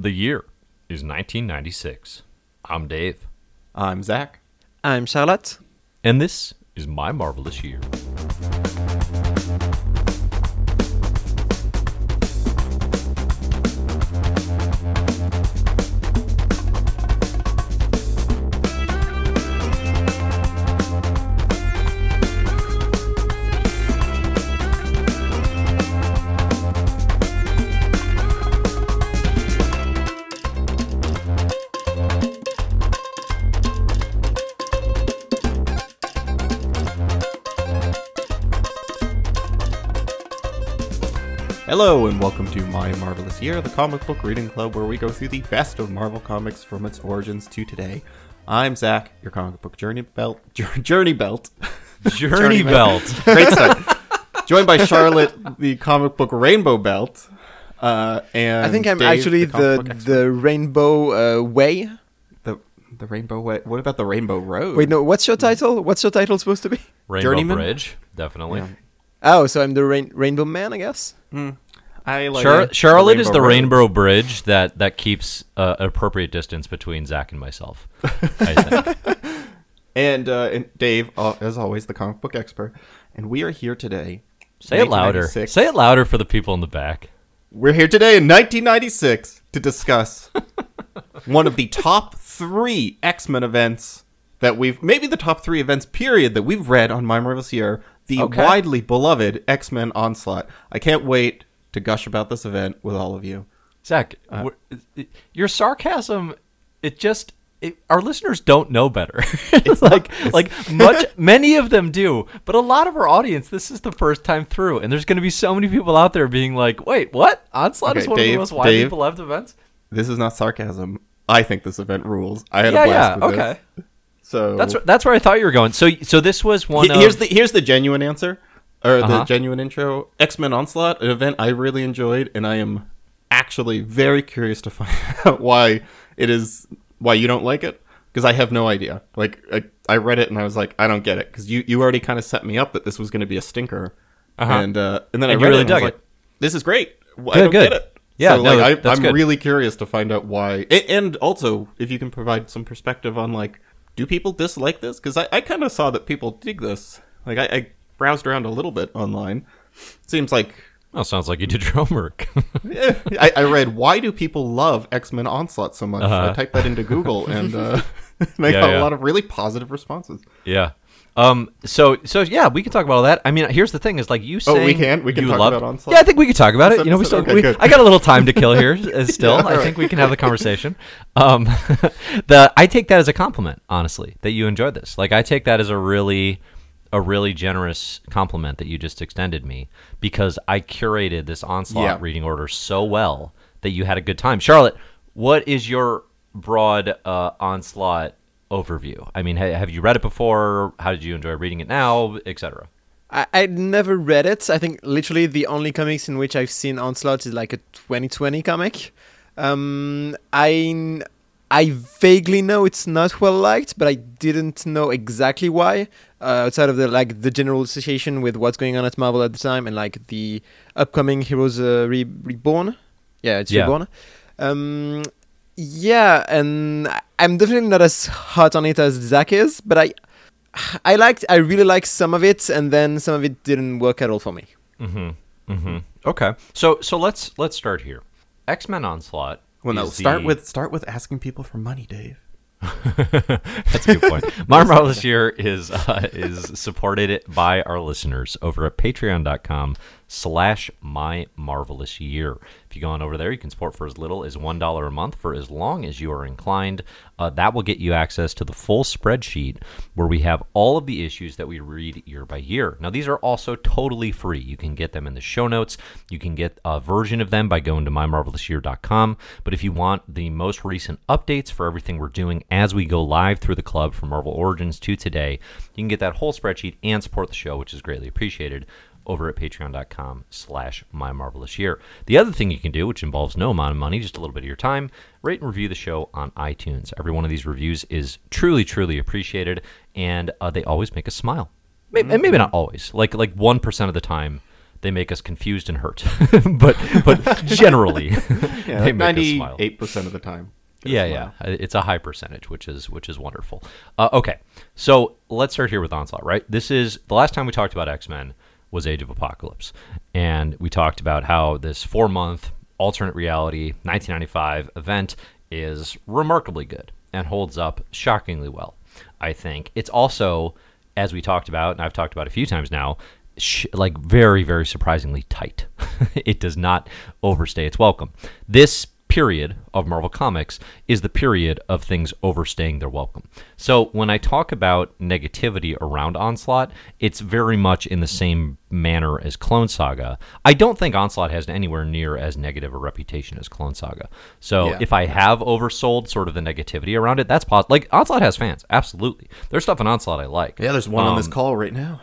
The year is 1996. I'm Dave, I'm Zach. I'm Charlotte. and this is my marvelous year. And welcome to My Marvelous Year, the comic book reading club where we go through the best of Marvel Comics from its origins to today. I'm Zach, your comic book journey belt. Journey belt. Journey Belt. Great start. Joined by Charlotte, the comic book rainbow belt. Uh, and I think I'm Dave, actually comic the the rainbow uh, way. the the rainbow way. What about the rainbow road? Wait, no. What's your title? What's your title supposed to be? Rainbow Journeyman? Bridge, definitely. Yeah. Oh, so I'm the rain, rainbow man, I guess. I like Char- it. Charlotte The is the Road. rainbow bridge that that keeps uh, an appropriate distance between Zach and myself. I think. And, uh, and Dave, uh, as always, the comic book expert. And we are here today. Say it louder. Say it louder for the people in the back. We're here today in 1996 to discuss one of the top three X Men events that we've, maybe the top three events, period, that we've read on My Marvelous Year. The Okay. widely beloved X Men Onslaught. I can't wait to gush about this event with all of you. Zach, Uh, your sarcasm, it just. It, our listeners don't know better. it's like like much many of them do, but a lot of our audience this is the first time through, and there's going to be so many people out there being like, "Wait, what? Onslaught is Okay, one of the most widely Dave. beloved events." This is not sarcasm. I think this event rules. I had Yeah, a blast yeah, with okay. this. So That's that's where I thought you were going. So so this was one. He- here's of, the here's the genuine answer or the Uh-huh. genuine intro. X Men Onslaught, an event I really enjoyed, and I am actually very curious to find out why it is why you don't like it because I have no idea. Like I, I read it and I was like, I don't get it because you you already kind of set me up that this was going to be a stinker, Uh-huh. and uh, and then And I really it I dug like, it. this is great. I Good, don't good. get it. Yeah, so, no, like, I, good. really curious to find out why, and also if you can provide some perspective on like, do people dislike this? Because I, I kind of saw that people dig this. Like I, I browsed around a little bit online. Seems like oh, sounds like you did your homework. eh, I, I read why do people love X Men Onslaught so much? Uh-huh. I typed that into Google and uh, I Yeah, got yeah. a lot of really positive responses. yeah. Um. So so yeah, we can talk about all that. I mean, here's the thing: is like you Oh, we can? We can you talk loved- about Onslaught? Yeah, I think we can talk about it. You know, we still. Okay, we. I got a little time to kill here. uh, Still, Yeah, I all think we can have the conversation. Um, the I take that as a compliment, honestly, that you enjoyed this. Like I take that as a really a really generous compliment that you just extended me because I curated this onslaught Yeah. reading order so well that you had a good time. Charlotte, what is your broad uh, onslaught overview? I mean, ha- have you read it before? How did you enjoy reading it now, etc.? I I never read it. I think literally the only comics in which I've seen Onslaught is like a 2020 comic. Um, I I vaguely know it's not well liked, but I didn't know exactly why. Uh, outside of the like the general association with what's going on at Marvel at the time and like the upcoming Heroes uh, Re- Reborn. Yeah, it's Yeah. Reborn. Um, yeah, and I'm definitely not as hot on it as Zach is, but I I liked I really liked some of it, and then some of it didn't work at all for me. Mm-hmm. Mm-hmm. Okay. So so let's let's start here. X Men Onslaught. Well, no, start the- with start with asking people for money, Dave. That's a good point. My Marvelous Year is uh, is supported by our listeners over at patreon.com slash my marvelous year. If you go on over there, you can support for as little as one dollar a month for as long as you are inclined. Uh, that will get you access to the full spreadsheet where we have all of the issues that we read year by year. Now these are also totally free. You can get them in the show notes. You can get a version of them by going to mymarvelousyear.com. But if you want the most recent updates for everything we're doing as we go live through the club from Marvel Origins to today, you can get that whole spreadsheet and support the show, which is greatly appreciated over at patreon.com slash my marvelous year the other thing you can do which involves no amount of money just a little bit of your time rate and review the show on itunes every one of these reviews is truly truly appreciated and uh, they always make us smile maybe, and maybe not always like like 1% of the time they make us confused and hurt. but but generally, Yeah, they make us smile. ninety-eight percent of the time. Yeah, yeah, it's a high percentage, which is which is wonderful. Uh, okay, so let's start here with Onslaught. Right, this is the last time we talked about X Men was Age of Apocalypse, and we talked about how this four month alternate reality 1995 event is remarkably good and holds up shockingly well. I think it's also, as we talked about, and I've talked about a few times now, sh- like very very surprisingly tight. it does not overstay its welcome. This period of Marvel Comics is the period of things overstaying their welcome. So when I talk about negativity around Onslaught, it's very much in the same manner as Clone Saga. I don't think Onslaught has anywhere near as negative a reputation as Clone Saga. So Yeah. if I have oversold sort of the negativity around it, that's possible. Like Onslaught has fans, absolutely. There's stuff in Onslaught I like. Yeah, there's one on this Um, call right now.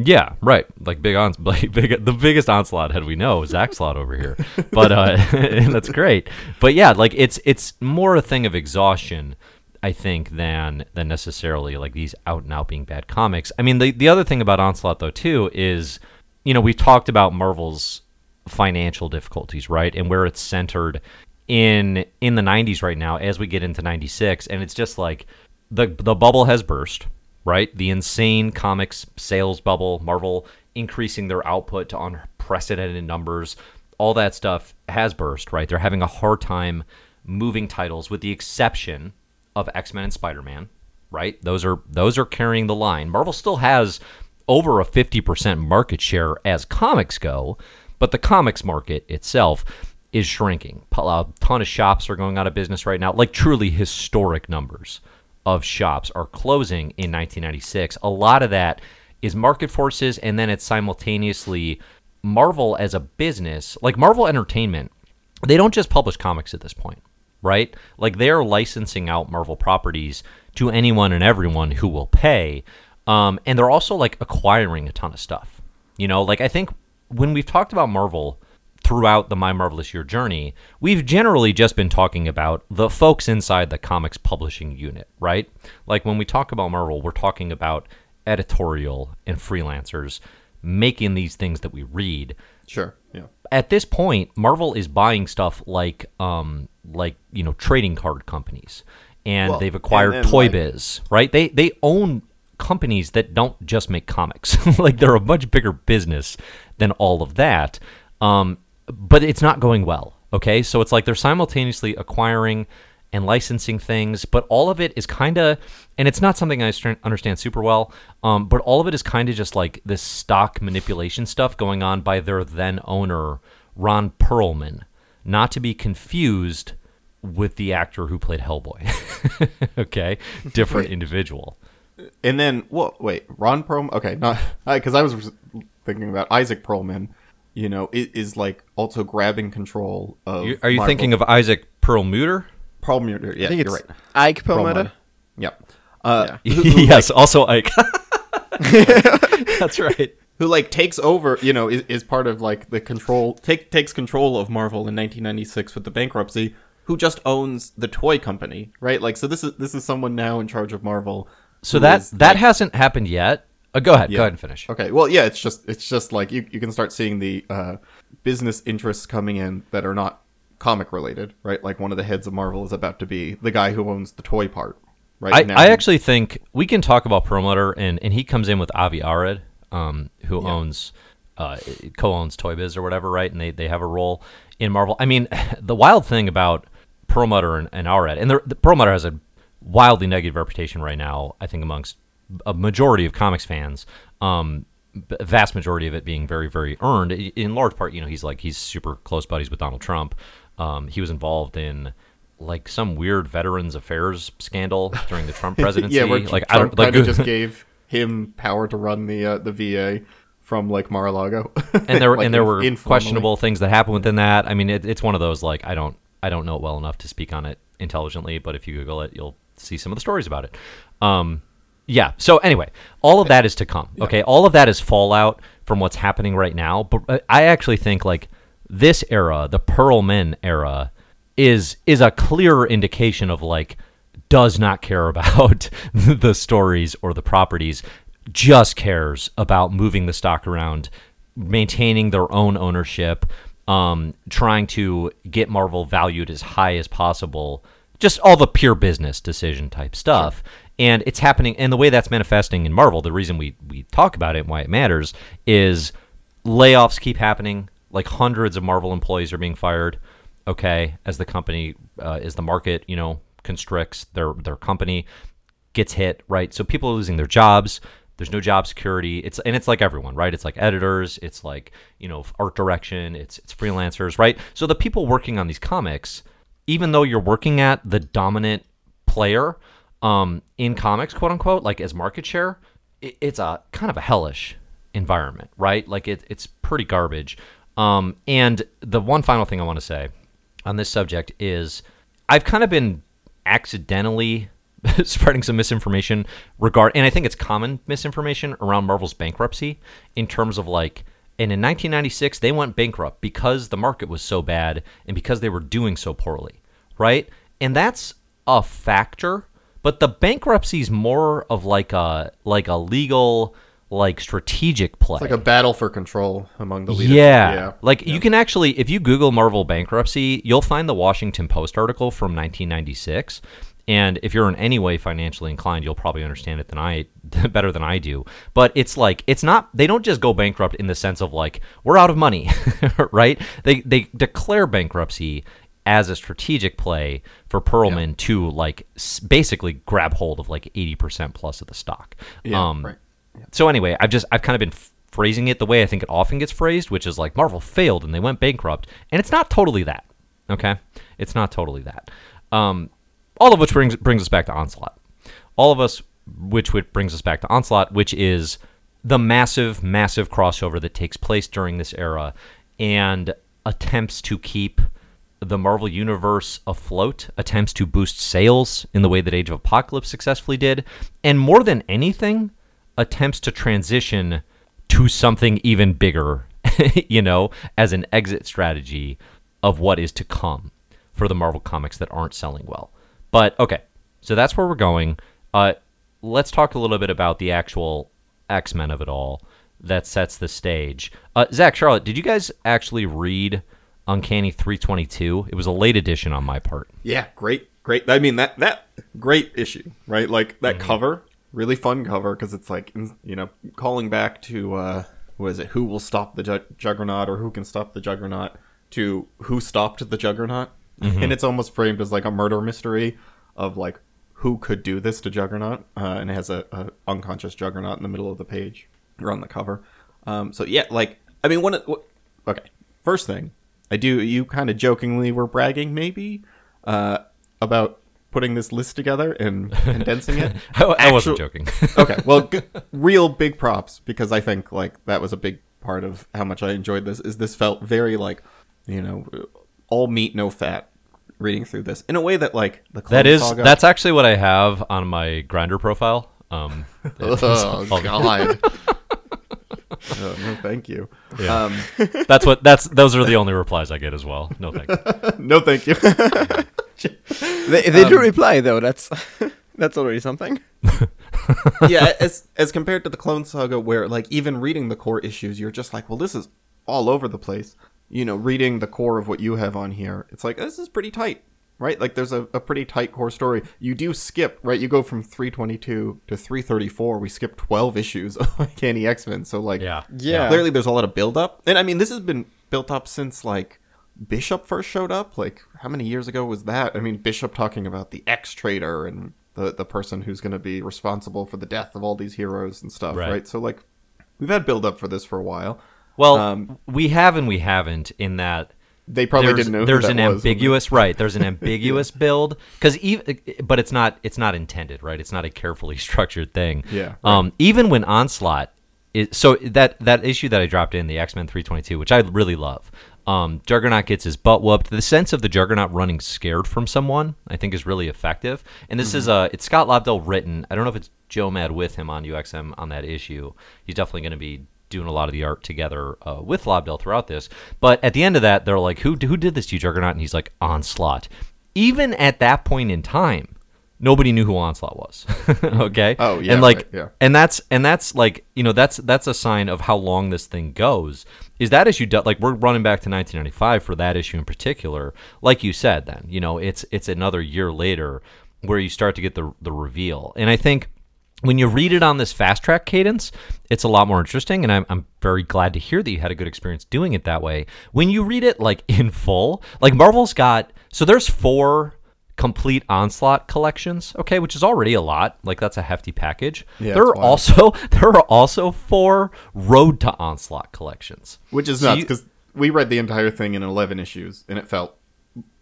Yeah, right. Like big on, like big, the biggest onslaught head we know, Zach Slot over here. But uh, that's great. But yeah, like it's it's more a thing of exhaustion, I think, than than necessarily like these out and out being bad comics. I mean, the the other thing about onslaught though too is, you know, we've talked about Marvel's financial difficulties, right, and where it's centered in in the 90s right now as we get into 96 and it's just like the the bubble has burst right? The insane comics sales bubble marvel increasing their output to unprecedented numbers. All that stuff has burst right? They're having a hard time moving titles with the exception of x-men and spider-man right? Those are those are carrying the line. Marvel still has over a 50% market share as comics go but the comics market itself is shrinking. A uh, ton of shops are going out of business right now, like truly historic numbers of shops are closing in 1996. A lot of that is market forces, and then it's simultaneously Marvel as a business, like Marvel Entertainment. They don't just publish comics at this point, right? Like they're licensing out Marvel properties to anyone and everyone who will pay, um, and they're also like acquiring a ton of stuff. You know, like I think when we've talked about Marvel throughout the My Marvelous Year journey, we've generally just been talking about the folks inside the comics publishing unit, right? Like when we talk about Marvel, we're talking about editorial and freelancers making these things that we read. Sure. Yeah. At this point, Marvel is buying stuff like um like, you know, trading card companies. And Well, they've acquired and Toy like- Biz, right? They they own companies that don't just make comics. like they're a much bigger business than all of that. Um, but it's not going well. Okay, so it's like they're simultaneously acquiring and licensing things, but all of it is kind of, and it's not something I understand super well. Um, but all of it is kind of just like this stock manipulation stuff going on by their then owner Ron Perelman, not to be confused with the actor who played Hellboy. okay, different individual. And then, well, wait, Ron Perelman. Okay, not because I was thinking about Isaac Perlman. You know, is, is like also grabbing control of. You, are you Marvel. thinking of Isaac Perlmutter? Perlmutter? Yeah, I think you're it's right. Ike Perlmutter. Yep. Uh, yes, also Ike. That's right. who like takes over you know is, is part of like the control take takes control of marvel in 1996 with the bankruptcy who just owns the toy company right like so this is this is someone now in charge of marvel So who that is, that like- hasn't happened yet. Uh, go ahead. Yeah. Go ahead and finish. okay well yeah it's just it's just like you, you can start seeing the uh business interests coming in that are not comic related right like one of the heads of marvel is about to be the guy who owns the toy part right I, now I actually think we can talk about Perlmutter, and, and he comes in with Avi Arad, um, who owns uh, co-owns Toy Biz or whatever, right? And they, they have a role in Marvel. I mean, the wild thing about Perlmutter and, and Arad, and the, the Perlmutter has a wildly negative reputation right now. I think amongst a majority of comics fans. Um, vast majority of it being very very earned in large part you know he's like he's super close buddies with donald trump um, he was involved in like some weird veterans affairs scandal during the trump presidency yeah where like Trump i don't like just gave him power to run the uh, the va from like mar-a-lago and there Like, and there were informally. questionable things that happened within that. I mean, it, it's one of those like I don't I don't know it well enough to speak on it intelligently, but if you Google it, you'll see some of the stories about it. Um, yeah. So anyway, all of that is to come. Okay, all of that is fallout from what's happening right now. But uh, I actually think like this era, the Perelman era, is is a clearer indication of like does not care about the stories or the properties, just cares about moving the stock around, maintaining their own ownership, um, trying to get Marvel valued as high as possible, just all the pure business decision type stuff. And it's happening, and the way that's manifesting in Marvel, the reason we we talk about it and why it matters is layoffs keep happening. Like hundreds of Marvel employees are being fired. Okay, as the company, uh, as the market, you know, constricts their their company gets hit, right? So people are losing their jobs. There's no job security. It's and it's like everyone, right? It's like editors, it's like you know art direction, it's it's freelancers, right? So the people working on these comics, even though you're working at the dominant player um, in comics, quote unquote, like as market share, it, it's a kind of a hellish environment, right? Like it, it's pretty garbage. Um, and the one final thing I want to say on this subject is I've kind of been accidentally spreading some misinformation regard and I think it's common misinformation around Marvel's bankruptcy in terms of like and in 1996 they went bankrupt because the market was so bad and because they were doing so poorly, right? And that's a factor, but the bankruptcy is more of like a like a legal like strategic play. It's like a battle for control among the leaders. Yeah. Like you can actually, if you Google Marvel bankruptcy, you'll find the Washington Post article from 1996. And if you're in any way financially inclined, you'll probably understand it than I better than I do. But it's like it's not they don't just go bankrupt in the sense of like we're out of money, right? They they declare bankruptcy as a strategic play for Perelman to like s- basically grab hold of like 80% plus of the stock. Yeah, um, right. so anyway, I've just I've kind of been f- phrasing it the way I think it often gets phrased, which is like Marvel failed and they went bankrupt, and it's not totally that. Okay, it's not totally that. Um, all of which brings brings us back to Onslaught. All of us, which which brings us back to Onslaught, which is the massive, massive crossover that takes place during this era, and attempts to keep the Marvel Universe afloat, attempts to boost sales in the way that Age of Apocalypse successfully did, and more than anything, attempts to transition to something even bigger, you know, as an exit strategy of what is to come for the Marvel comics that aren't selling well. But okay, so that's where we're going. Uh, let's talk a little bit about the actual X Men of it all that sets the stage. Uh, Zach, Charlotte, did you guys actually read Uncanny 322? It was a late edition on my part. Yeah, great, great. I mean that that great issue, right? Like that cover, really fun cover because it's like you know calling back to uh, what is it? Who will stop the Ju- Juggernaut or who can stop the Juggernaut? To who stopped the Juggernaut? And it's almost framed as like a murder mystery of like who could do this to Juggernaut, uh, and it has a, a unconscious Juggernaut in the middle of the page or on the cover. Um, so yeah, like I mean, one of okay. First thing, I do. You kind of jokingly were bragging, maybe, uh, about putting this list together and condensing it. I, I wasn't Actu- joking. okay, well, g- real big props because I think like that was a big part of how much I enjoyed this. Is this felt very like, you know, all meat no fat. Reading through this in a way that like the Clone that is Saga- that's actually what I have on my Grindr profile. Um, oh god. oh, no, thank you. Yeah. Um, that's what that's those are the only replies I get as well. No thank you. no, thank you. They, they do reply though. That's that's already something. yeah, as as compared to the Clone Saga, where like even reading the core issues, you're just like, well, this is all over the place. You know, reading the core of what you have on here, it's like this is pretty tight, right? Like there's a, a pretty tight core story. You do skip, right? You go from 322 to 334. We skip 12 issues of Uncanny X Men. So like, Yeah. Yeah. clearly there's a lot of build up, and I mean this has been built up since like Bishop first showed up. Like how many years ago was that? I mean Bishop talking about the X Traitor and the the person who's going to be responsible for the death of all these heroes and stuff, Right. right? So like we've had build up for this for a while. Well, Um, we have and we haven't in that They probably there's, didn't know there's that an was. ambiguous right. There's an ambiguous build because even but it's not it's not intended right. It's not a carefully structured thing. Yeah, Um. Even when onslaught is so that that issue that I dropped in the X Men 322, which I really love. Um, Juggernaut gets his butt whooped. The sense of the Juggernaut running scared from someone, I think, is really effective. And this Mm-hmm. is uh, it's Scott Lobdell written. I don't know if it's Joe Mad with him on UXM on that issue. He's definitely going to be doing a lot of the art together uh, with Lobdell throughout this. But at the end of that, they're like, "Who who did this to you, Juggernaut?" And he's like, "Onslaught." Even at that point in time, nobody knew who Onslaught was. okay. Oh, yeah, And like, right, yeah. and that's and that's like you know that's that's a sign of how long this thing goes. Is that issue do- like we're running back to 1995 for that issue in particular? Like you said, then you know it's it's another year later where you start to get the the reveal, and I think when you read it on this fast track cadence, it's a lot more interesting, and I'm, I'm very glad to hear that you had a good experience doing it that way. When you read it like in full, like Marvel's got so there's four complete onslaught collections, okay, which is already a lot. Like that's a hefty package. Yeah, there are wild. also there are also four Road to Onslaught collections. Which is So nuts because we read the entire thing in 11 issues and it felt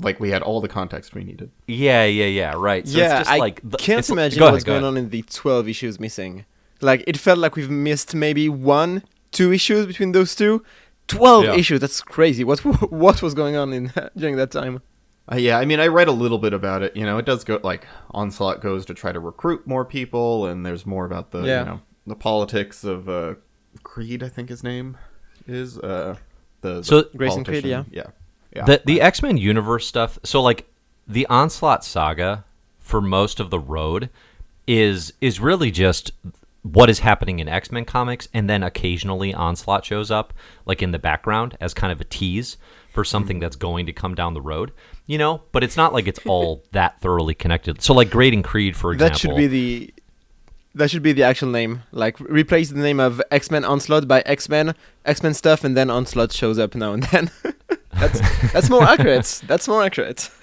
like we had all the context we needed. Yeah, yeah, yeah, right. So yeah, it's just I like the- can't it's- imagine go ahead, what's go going ahead. on in the 12 issues missing. Like, it felt like we've missed maybe one, two issues between those two. 12 Yeah. issues, that's crazy. What what was going on in during that time? Uh, yeah, I mean, I read a little bit about it. You know, it does go like Onslaught goes to try to recruit more people, and there's more about the Yeah. you know the politics of uh, Creed. I think his name is uh, the, the So- Grayson Creed, Yeah, yeah, yeah. The the X Men universe stuff. So like the Onslaught saga for most of the road is is really just what is happening in X Men comics, and then occasionally Onslaught shows up like in the background as kind of a tease for something hmm. that's going to come down the road. You know, but it's not like it's all that thoroughly connected. So like Graydon Creed, for example. That should be the that should be the actual name. Like replace the name of X Men Onslaught by X Men X Men stuff, and then Onslaught shows up now and then. that's that's more accurate. That's more accurate.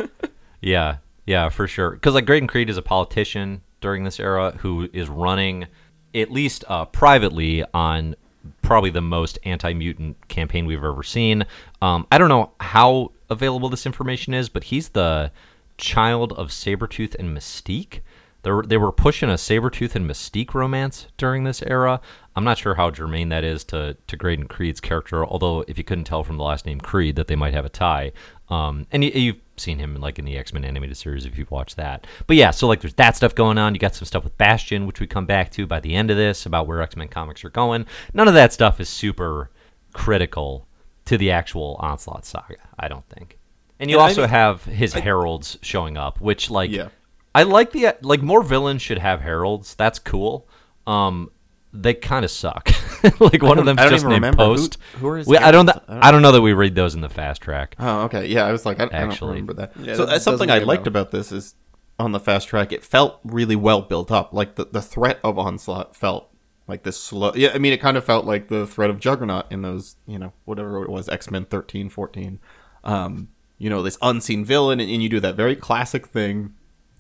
Yeah, yeah, for sure. Because like Graydon Creed is a politician during this era who is running, at least uh, privately, on probably the most anti-mutant campaign we've ever seen. Um, I don't know how available this information is, but he's the child of Sabretooth and Mystique. They were, they were pushing a Sabretooth and Mystique romance during this era. I'm not sure how germane that is to, to Graydon Creed's character, although if you couldn't tell from the last name Creed that they might have a tie. Um, and you, you've seen him like in the X-Men animated series if you've watched that. But yeah, so like there's that stuff going on. You got some stuff with Bastion, which we come back to by the end of this about where X-Men comics are going. None of that stuff is super critical to the actual Onslaught saga, I don't think. And you I also mean- have his heralds showing up, which like Yeah. I like the like more villains should have heralds. That's cool. Um, they kind of suck. like one of don't- them's just even named remember. Post. who are his We- I don't. th- I don't- I don't know that we read those in the fast track. Oh, okay. Yeah, I was like, I, I don't Actually. remember that. Yeah, so that uh, something I liked about this is on the fast track, it felt really well built up. Like the the threat of onslaught felt like this slow. Yeah, I mean, it kind of felt like the threat of Juggernaut in those, you know, whatever it was, X Men 13, 14. Um, you know, this unseen villain, and, and you do that very classic thing.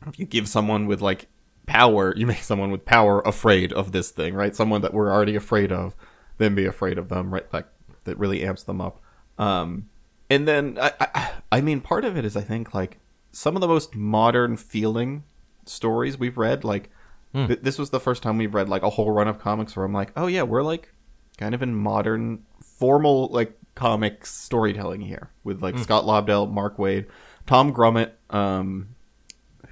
If you give someone with like power, you make someone with power afraid of this thing, right? Someone that we're already afraid of, then be afraid of them, right? Like that really amps them up. Um, and then I, I, I mean, part of it is I think like some of the most modern feeling stories we've read. Like th- this was the first time we've read like a whole run of comics where I'm like, oh yeah, we're like kind of in modern, formal like comic storytelling here with like Scott Lobdell, Mark Waid, Tom Grummett, um,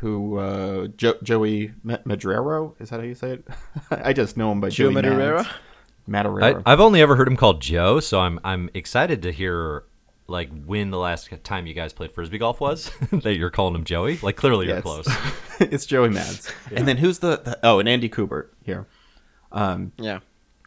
who uh, jo- Joey Madrero is that how you say it? I just know him by Joe Joey Madrero. Madureira? Madureira. I, I've only ever heard him called Joe, so I'm I'm excited to hear like when the last time you guys played frisbee golf was that you're calling him Joey. Like clearly Yeah, you're close. it's, it's Joey Mads. And then who's the, the oh, and Andy Kubert here. Um, Yeah.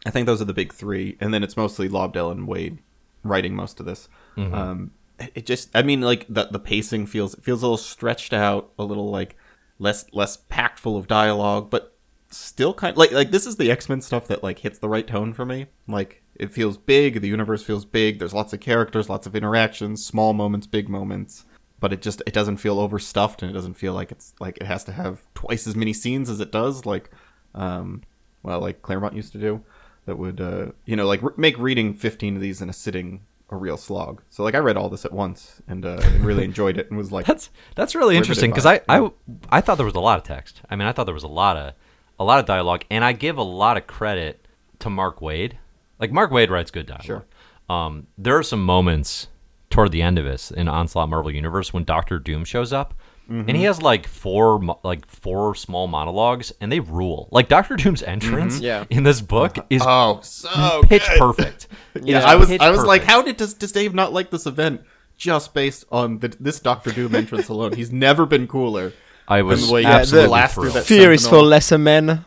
I think those are the big three, and then it's mostly Lobdell and Waid writing most of this. Um, it, just, I mean, like the the pacing feels it feels a little stretched out, a little like less less packed full of dialogue, but still kind like like this is the X Men stuff that like hits the right tone for me. Like it feels big, the universe feels big. There's lots of characters, lots of interactions, small moments, big moments. But it just it doesn't feel overstuffed, and it doesn't feel like it's like it has to have twice as many scenes as it does. Like, um, well, like Claremont used to do that would uh, you know like re- make reading 15 of these in a sitting a real slog so like i read all this at once and, uh, and really enjoyed it and was like That's that's really interesting because I. I I thought there was a lot of text. I mean, I thought there was a lot of a lot of dialogue, and I give a lot of credit to Mark Waid. Like Mark Waid writes good dialogue. Sure. Um, there are some moments toward the end of this in Onslaught Marvel Universe when Doctor Doom shows up, and he mm-hmm. has like four like four small monologues, and they rule. Like Doctor Doom's mm-hmm. entrance Yeah. in this book uh-huh. is oh so pitch good. perfect. Yeah i was i was like how did does, does dave not like this event just based on the, this doctor doom entrance alone he's never been cooler I was And the way absolutely blast through thrilled. that- Fear is for lesser men.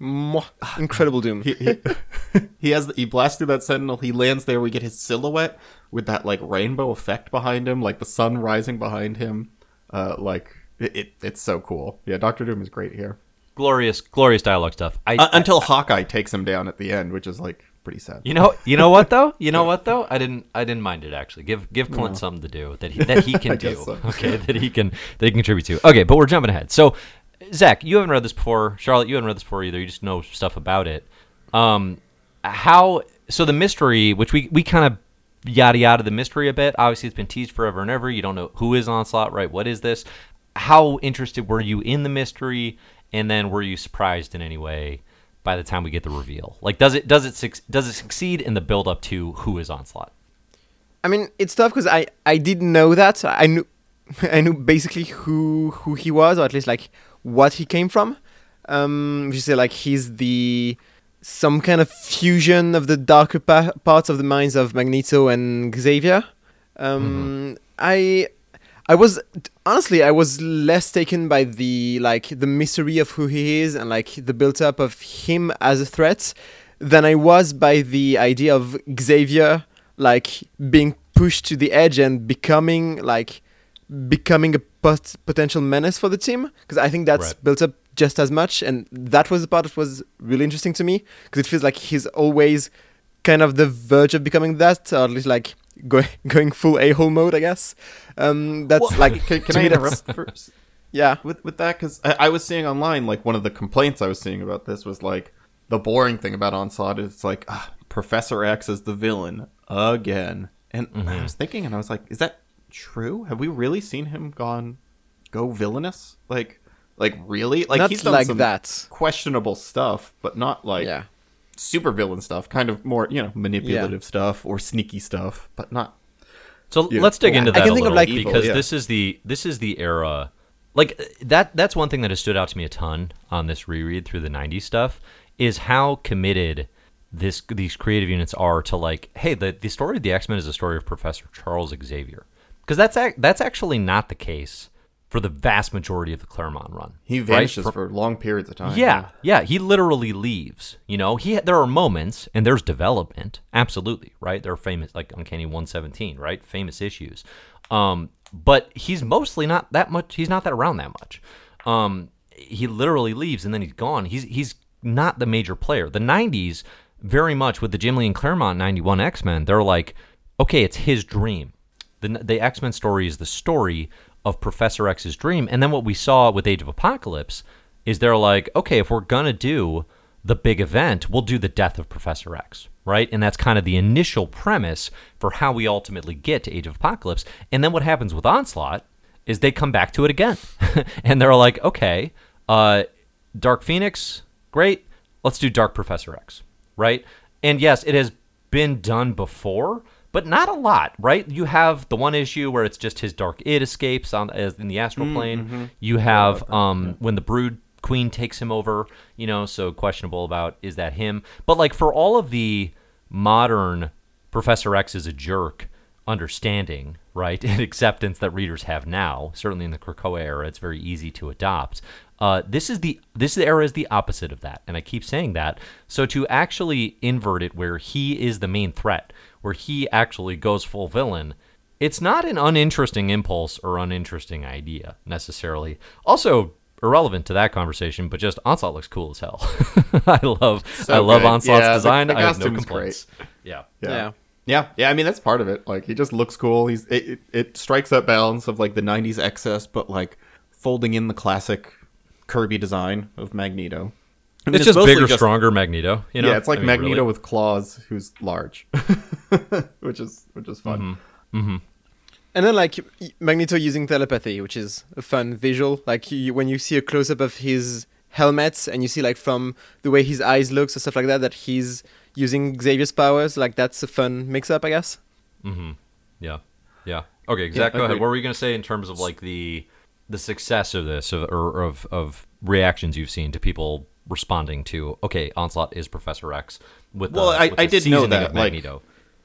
Ah, Incredible Doom. he, he, he has he blasts through that sentinel. He lands there. We get his silhouette with that like rainbow effect behind him, like the sun rising behind him. Uh, like it, it it's so cool. Yeah, Doctor Doom is great here. glorious, glorious dialogue stuff. I, Uh, until Hawkeye takes him down at the end, which is like pretty sad. You know, you know what though? You know what though? I didn't, I didn't mind it actually. Give, give Clint something to do that he that he can do. so. Okay, that he can that he can contribute to. Okay, but we're jumping ahead. So, Zach, you haven't read this before. Charlotte, you haven't read this before either. You just know stuff about it. Um, how? So the mystery, which we we kind of yada yada the mystery a bit. Obviously, it's been teased forever and ever. You don't know who is Onslaught, right? What is this? How interested were you in the mystery? And then were you surprised in any way by the time we get the reveal? Like, does it does it suc- does it succeed in the build up to who is Onslaught? I mean, it's tough because I I didn't know that. I knew I knew basically who who he was, or at least like what he came from. Um, you say like he's the some kind of fusion of the darker pa- parts of the minds of Magneto and Xavier. Um, I I was honestly I was less taken by the like the mystery of who he is and like the build up of him as a threat than I was by the idea of Xavier like being pushed to the edge and becoming like becoming a pot- potential menace for the team because I think that's Right. built up just as much and that was the part that was really interesting to me because it feels like he's always kind of the verge of becoming that or at least like going going full a-hole mode I guess um that's Well, like can, can I me, that's- interrupt first? yeah with with that because I, I was seeing online like one of the complaints I was seeing about this was like the boring thing about Onslaught is like ah, Professor X is the villain again, and Mm-hmm. I was thinking and I was like, is that true? Have we really seen him gone go villainous? Like, like really? Like not he's done like some that questionable stuff, but not like yeah super villain stuff. Kind of more you know manipulative stuff or sneaky stuff, but not. So Yeah. let's dig I into can that a think of, little like- Evil, because yeah. this is the this is the era. Like that that's one thing that has stood out to me a ton on this reread through the 90s stuff is how committed this these creative units are to like hey the the story of the X-Men is a story of Professor Charles Xavier because that's ac- that's actually not the case for the vast majority of the Claremont run. He right? vanishes From- for long periods of time. yeah, yeah, he literally leaves. You know, he there are moments and there's development, absolutely, right? There are famous like Uncanny 117, right? Famous issues. Um, but he's mostly not that much. He's not that around that much. Um, he literally leaves and then he's gone. He's he's not the major player. The 90s, very much with the Jim Lee and Claremont 91 X Men, they're like, okay, it's his dream. The the X Men story is the story of Professor X's dream, and then what we saw with Age of Apocalypse is they're like, okay, if we're gonna do the big event, we'll do the death of Professor X, right? And that's kind of the initial premise for how we ultimately get to Age of Apocalypse. And then what happens with Onslaught is they come back to it again, and they're like, okay, uh, Dark Phoenix, great, let's do Dark Professor X, right? And yes, it has been done before, but not a lot, right? You have the one issue where it's just his dark id escapes on as in the astral plane. You have um, when the Brood Queen takes him over, you know, so questionable about is that him? But like for all of the modern Professor X is a jerk understanding, right, and acceptance that readers have now, certainly in the Krakoa era, it's very easy to adopt. Uh, this is the this era is the opposite of that, and I keep saying that. So to actually invert it, where he is the main threat, where he actually goes full villain, it's not an uninteresting impulse or uninteresting idea necessarily. Also irrelevant to that conversation, but just Onslaught looks cool as hell. I love So I love good. Onslaught's Yeah, design. the I have no costume's complaints. Yeah. Yeah. Yeah. yeah. Yeah, I mean that's part of it. Like he just looks cool. He's it, it, it strikes that balance of like the 90s excess but like folding in the classic Kirby design of Magneto. I mean, It's, just mostly bigger, stronger Magneto. You know, yeah, it's like I mean, Magneto really. with claws who's large. which is which is fun. Mm-hmm. And then like Magneto using telepathy, which is a fun visual. Like you, when you see a close up of his helmet and you see like from the way his eyes looks or stuff like that that he's using Xavier's powers, like that's a fun mix up, I guess. Mm-hmm. Yeah, yeah. Okay, Zach, go ahead. What were you gonna say in terms of like the the success of this, of, or of of reactions you've seen to people responding to? Okay, Onslaught is Professor X with Well, the, I- with I the did know that, of like-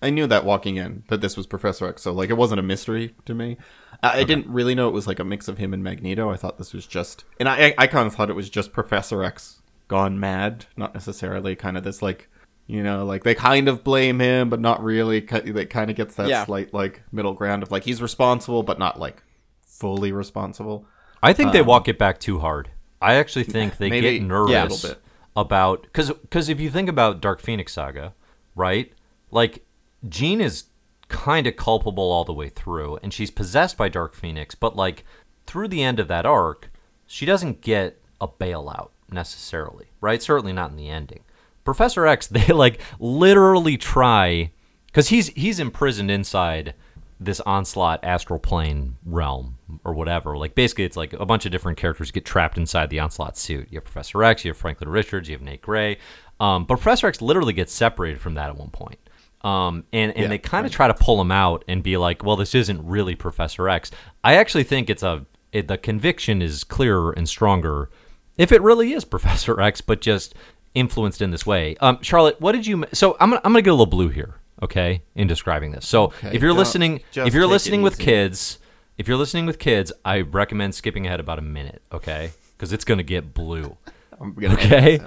I knew that walking in that this was Professor X, so like it wasn't a mystery to me. I, I didn't really know it was like a mix of him and Magneto. I thought this was just, and I I, I kind of thought it was just Professor X gone mad, not necessarily kind of this like. You know, like they kind of blame him, but not really. It kind of gets that Yeah. slight like middle ground of like he's responsible, but not like fully responsible. I think they um, walk it back too hard. I actually think they Maybe get a nervous little bit. about because if you think about Dark Phoenix saga, right? Like Jean is kind of culpable all the way through, and she's possessed by Dark Phoenix, but like through the end of that arc, she doesn't get a bailout necessarily, right? Certainly not in the ending. Professor X, they like literally try because he's he's imprisoned inside this onslaught astral plane realm or whatever. Like basically, it's like a bunch of different characters get trapped inside the onslaught suit. You have Professor X, you have Franklin Richards, you have Nate Gray. Um, but Professor X literally gets separated from that at one point. Um, and and Yeah, they kind of try to pull him out and be like, well, this isn't really Professor X. I actually think it's a it, the conviction is clearer and stronger if it really is Professor X, but just influenced in this way. Um, Charlotte, what did you? So I'm gonna, I'm gonna get a little blue here, okay, in describing this. So Okay, if you're listening, if you're listening with easy. kids, if you're listening with kids, I recommend skipping ahead about a minute, okay, because it's gonna get blue. Gonna Okay.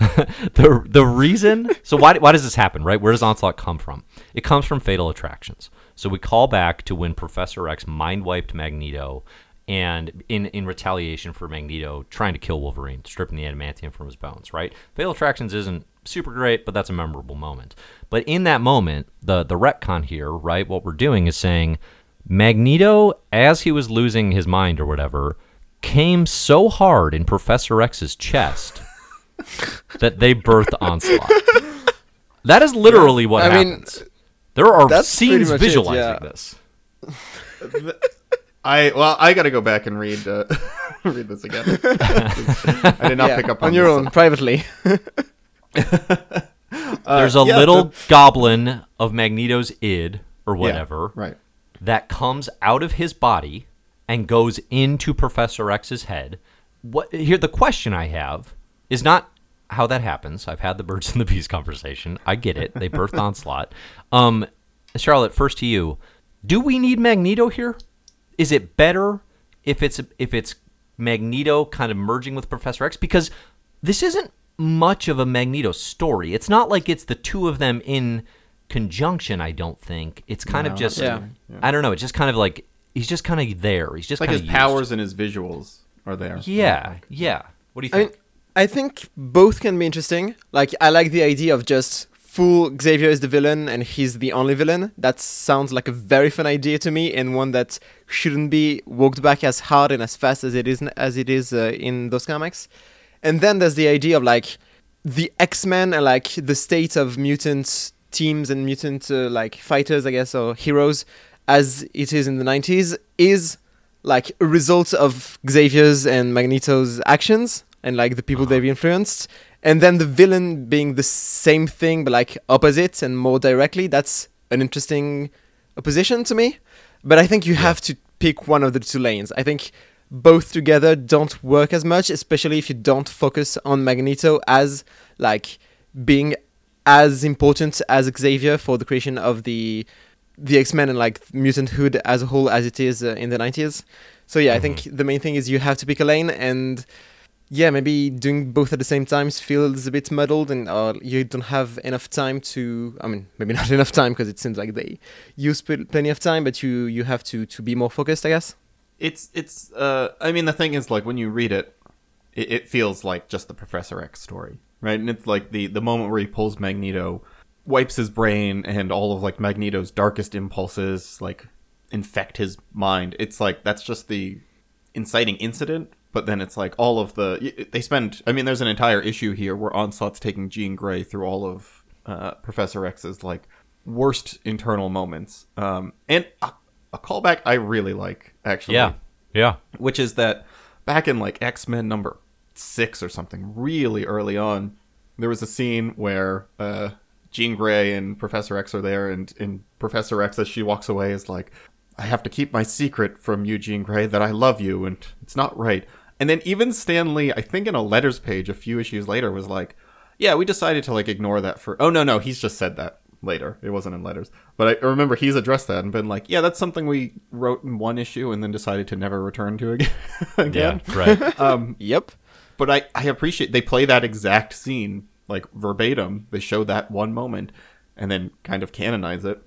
the the reason so why why does this happen right where does onslaught come from it comes from fatal attractions so we call back to when professor x mind wiped magneto and in in retaliation for magneto trying to kill wolverine stripping the adamantium from his bones right fatal attractions isn't super great but that's a memorable moment but in that moment the the retcon here right what we're doing is saying magneto as he was losing his mind or whatever came so hard in professor x's chest that they birthed onslaught. That is literally what I mean, happens. there are scenes much it, visualizing yeah. this. I well, I gotta go back and read uh, read this again. I did not yeah, pick up on, on your this. own privately. There's a yeah, little the- goblin of Magneto's id or Yeah, whatever right. that comes out of his body and goes into Professor X's head. What here the question I have is not how that happens. I've had the birds and the bees conversation. I get it. They birthed onslaught. Um Charlotte, first to you. Do we need Magneto here? Is it better if it's if it's Magneto kind of merging with Professor X because this isn't much of a Magneto story. It's not like it's the two of them in conjunction, I don't think. It's kind of just Yeah. I don't know. It's just kind of like he's just kind of there. He's just Like his of powers and his visuals are there. Yeah, yeah. What do you think? I mean, think? I think both can be interesting. Like, I like the idea of just full Xavier is the villain and he's the only villain. That sounds like a very fun idea to me and one that shouldn't be walked back as hard and as fast as it is as it is uh, in those comics. And then there's the idea of like the X-Men and like the state of mutant teams and mutant uh, like fighters, I guess, or heroes as it is in the 90s is like a result of Xavier's and Magneto's actions and like the people they've influenced. And then the villain being the same thing but like opposite and more directly. That's an interesting opposition to me. But I think you have to pick one of the two lanes. I think both together don't work as much, especially if you don't focus on Magneto as like being as important as Xavier for the creation of the the X-Men and like mutant hood as a whole as it is uh, in the 90s. So yeah, I think the main thing is you have to pick a lane and yeah, maybe doing both at the same time feels a bit muddled and or you don't have enough time to I mean, maybe not enough time because it seems like they use pl- plenty of time, but you you have to to be more focused, I guess. It's it's. Uh, I mean, the thing is, like when you read it, it, it feels like just the Professor X story, right? And it's like the the moment where he pulls Magneto, wipes his brain, and all of like Magneto's darkest impulses like infect his mind. It's like that's just the inciting incident. But then it's like all of the they spend. I mean, there's an entire issue here where Onslaught's taking Jean Grey through all of uh, Professor X's like worst internal moments. Um, and a, callback I really like actually Yeah, yeah. which is that back in like X Men number six or something, really early on, there was a scene where uh, Jean Grey and Professor X are there, and, and Professor X, as she walks away, is like, I have to keep my secret from you, Jean Grey, that I love you, and it's not right. And then even Stan Lee, I think in a letters page a few issues later, was like, Yeah, we decided to like ignore that for. Oh no, no, he's just said that. Later. It wasn't in letters, but I remember he's addressed that and been like, "Yeah, that's something we wrote in one issue and then decided to never return to again." again. Yeah, right. Um, Yep. but I, I appreciate they play that exact scene like verbatim. They show that one moment and then kind of canonize it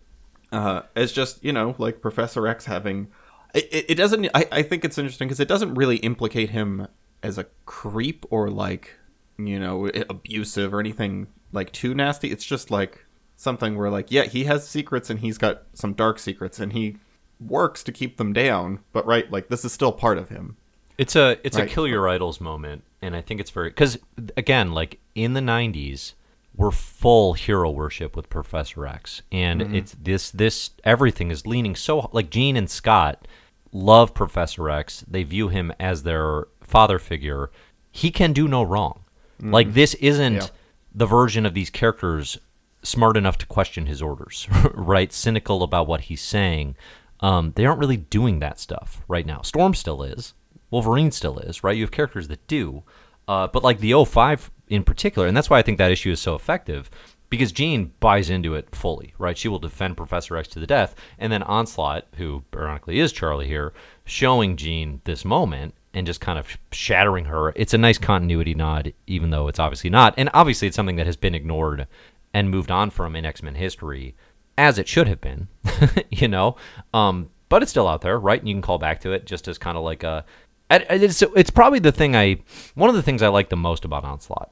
uh, as just you know like Professor X having. It, it- it doesn't. I, I think it's interesting because it doesn't really implicate him as a creep or like you know abusive or anything like too nasty. It's just like something where like yeah he has secrets and he's got some dark secrets and he works to keep them down. But right like this is still part of him. It's a it's Right. a kill your idols moment, and I think it's very because again, like in the '90s, we're full hero worship with Professor X, and Mm-hmm. it's this this everything is leaning so like Jean and Scott love Professor X. They view him as their father figure. He can do no wrong. Like this isn't Mm-hmm. Yeah. the version of these characters smart enough to question his orders, right? Cynical about what he's saying. Um, they aren't really doing that stuff right now. Storm still is. Wolverine still is, right? You have characters that do. Uh, but like the 05 in particular, and that's why I think that issue is so effective, because Jean buys into it fully, right? She will defend Professor X to the death, and then Onslaught, who ironically is Charlie here, showing Jean this moment and just kind of shattering her. It's a nice continuity nod, even though it's obviously not. And obviously, it's something that has been ignored and moved on from in X Men history, as it should have been, you know. Um, but it's still out there, right? And you can call back to it just as kind of like a. It's, it's probably the thing I. One of the things I like the most about Onslaught.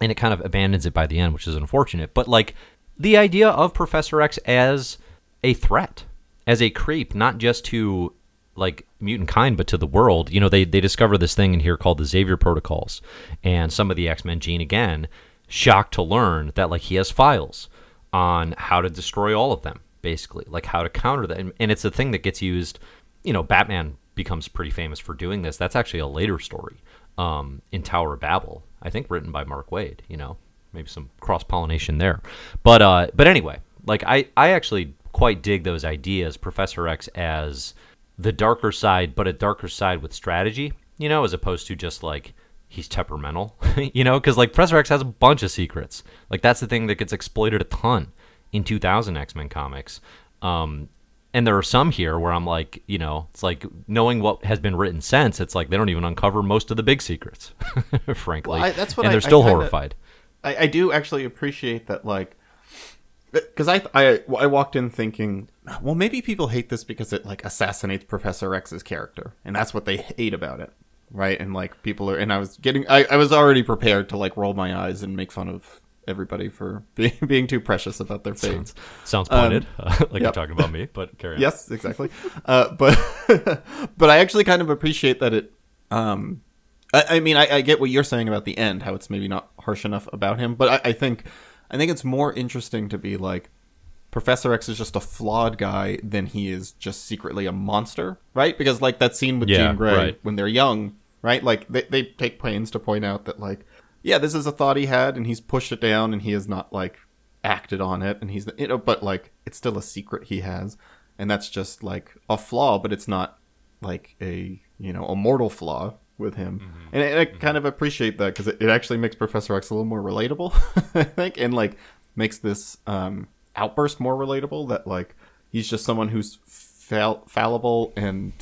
And it kind of abandons it by the end, which is unfortunate. But like the idea of Professor X as a threat, as a creep, not just to like mutant kind, but to the world. You know, they they discover this thing in here called the Xavier Protocols, and some of the X Men Jean again, shocked to learn that like he has files on how to destroy all of them, basically, like how to counter that. And, and it's a thing that gets used. You know, Batman becomes pretty famous for doing this. That's actually a later story um, in Tower of Babel, I think, written by Mark Waid. You know, maybe some cross pollination there. But uh, but anyway, like I I actually quite dig those ideas. Professor X as the darker side, but a darker side with strategy. You know, as opposed to just like he's temperamental. you know, because like Professor X has a bunch of secrets. Like that's the thing that gets exploited a ton in 2000 X Men comics. Um, and there are some here where I'm like, you know, it's like knowing what has been written since. It's like they don't even uncover most of the big secrets, frankly. Well, I- that's what and I- they're I still kinda- horrified. I, I do actually appreciate that, like, because I, I I walked in thinking, well, maybe people hate this because it like assassinates Professor X's character, and that's what they hate about it, right? And like people are, and I was getting, I, I was already prepared to like roll my eyes and make fun of everybody for being being too precious about their fates. Sounds pointed, like you're Um, talking about me, but carry on. Yes, exactly. uh, but but I actually kind of appreciate that it. Um, I, I mean, I, I get what you're saying about the end, how it's maybe not harsh enough about him, but I, I think I think it's more interesting to be like Professor X is just a flawed guy than he is just secretly a monster, right? Because like that scene with Yeah, Jean Grey right. when they're young, right? Like they they take pains to point out that like yeah, this is a thought he had, and he's pushed it down, and he has not like acted on it, and he's you know, but like it's still a secret he has, and that's just like a flaw, but it's not like a you know a mortal flaw with him, and, I- and I kind of appreciate that because it, it actually makes Professor X a little more relatable, I think, and like makes this um, outburst more relatable. That like he's just someone who's fall- fallible and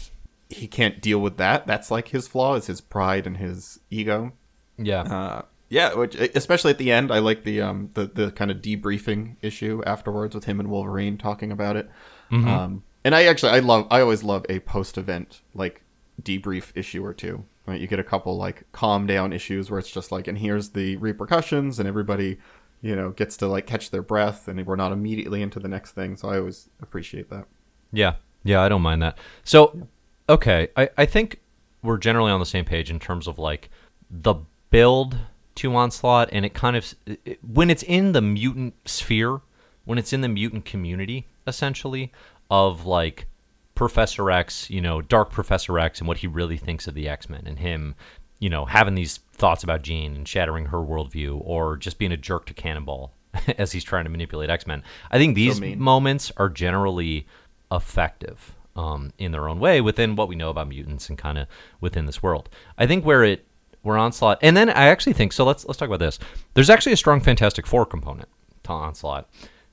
he can't deal with that. That's like his flaw is his pride and his ego. Yeah. Uh, yeah, which especially at the end, I like the um the the kind of debriefing issue afterwards with him and Wolverine talking about it. Um, and I actually I love I always love a post event like debrief issue or two. Right, you get a couple like calm down issues where it's just like, and here's the repercussions, and everybody, you know, gets to like catch their breath, and we're not immediately into the next thing. So I always appreciate that. Yeah, yeah, I don't mind that. So, okay, I, I think we're generally on the same page in terms of like the build to onslaught, and it kind of it, when it's in the mutant sphere, when it's in the mutant community, essentially of like Professor X, you know, Dark Professor X, and what he really thinks of the X Men, and him, you know, having these thoughts about Jean and shattering her worldview, or just being a jerk to Cannonball as he's trying to manipulate X Men. I think these mean. moments are generally effective um, in their own way within what we know about mutants and kind of within this world. I think where it where onslaught, and then I actually think so. Let's let's talk about this. There's actually a strong Fantastic Four component to onslaught,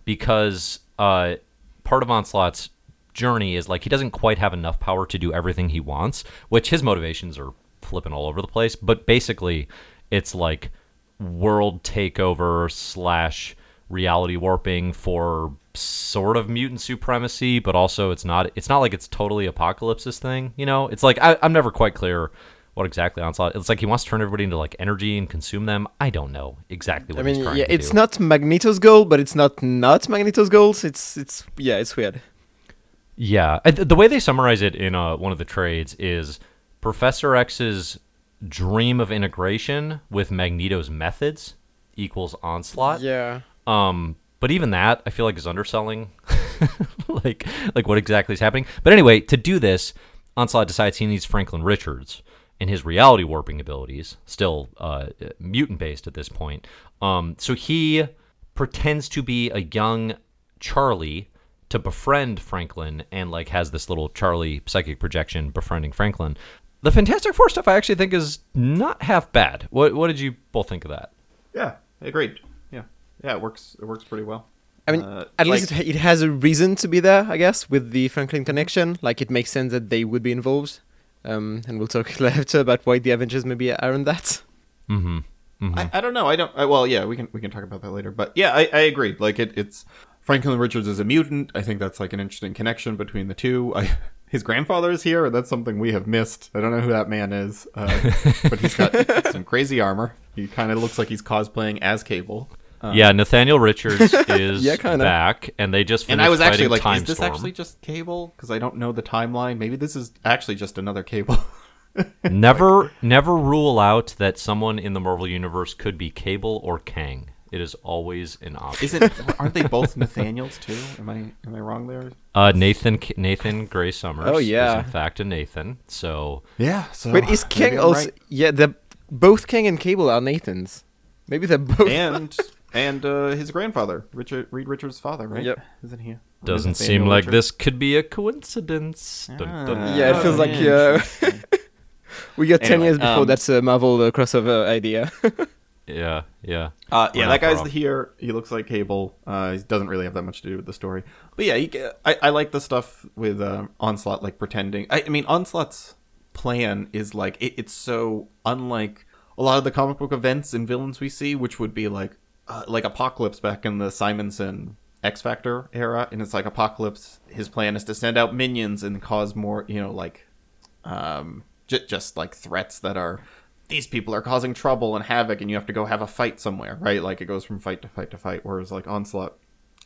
because uh, part of Onslaught's journey is like he doesn't quite have enough power to do everything he wants, which his motivations are flipping all over the place. But basically, it's like world takeover slash reality warping for sort of mutant supremacy, but also it's not. It's not like it's totally apocalypse's thing. You know, it's like I, I'm never quite clear what exactly onslaught. It's like he wants to turn everybody into like energy and consume them. I don't know exactly what I mean, yeah, it's do. not Magneto's goal, but it's not not Magneto's goals. It's it's yeah, it's weird. Yeah, the way they summarize it in uh, one of the trades is Professor X's dream of integration with Magneto's methods equals onslaught. Yeah. Um, but even that, I feel like is underselling, like like what exactly is happening. But anyway, to do this, Onslaught decides he needs Franklin Richards and his reality warping abilities, still uh, mutant based at this point. Um, so he pretends to be a young Charlie to befriend Franklin, and like has this little Charlie psychic projection befriending Franklin. The Fantastic Four stuff I actually think is not half bad. What what did you both think of that? Yeah, agreed. Yeah, yeah, it works. It works pretty well. I mean, Uh, at like- least it, it has a reason to be there, I guess, with the Franklin connection. Like, it makes sense that they would be involved. Um, and we'll talk later about why the Avengers maybe aren't that. Mm-hmm. mm-hmm. I, I don't know. I don't. I, well, yeah, we can we can talk about that later. But yeah, I, I agree. Like it, it's Franklin Richards is a mutant. I think that's like an interesting connection between the two. I, his grandfather is here, that's something we have missed. I don't know who that man is, uh, but he's got some crazy armor. He kind of looks like he's cosplaying as Cable. Uh, yeah, Nathaniel Richards is Yeah, kinda. back, and they just And finished I was actually like, Time is this Storm. actually just Cable? Because I don't know the timeline. Maybe this is actually just another Cable. never, never rule out that someone in the Marvel universe could be Cable or Kang. It is always an option. Isn't? Aren't they both Nathaniels too? Am I am I wrong there? Uh, Nathan Nathan Gray Summers. Oh, yeah. is in fact a Nathan. So Yeah. So Wait, is maybe Kang also. right. Yeah, they're, both Kang and Cable are Nathans. Maybe they're both. and and uh, his grandfather, Richard Reed Richards' father, right? Yep. Isn't he? doesn't Nathaniel seem like Richards? this could be a coincidence. Dun, dun, Ah, Yeah, it feels like, uh, interesting. we got 10 Anyway, years before um, that's a Marvel uh, crossover idea. Yeah, yeah. Uh, yeah, that guy's far here. He looks like Cable. Uh, he doesn't really have that much to do with the story. But yeah, he, I, I like the stuff with uh, Onslaught, like pretending. I, I mean, Onslaught's plan is like it, it's so unlike a lot of the comic book events and villains we see, which would be like uh, like Apocalypse back in the Simonson X Factor era, and it's like Apocalypse. His plan is to send out minions and cause more, you know, like um, j- just like threats that are these people are causing trouble and havoc, and you have to go have a fight somewhere, right? Like it goes from fight to fight to fight. Whereas like Onslaught,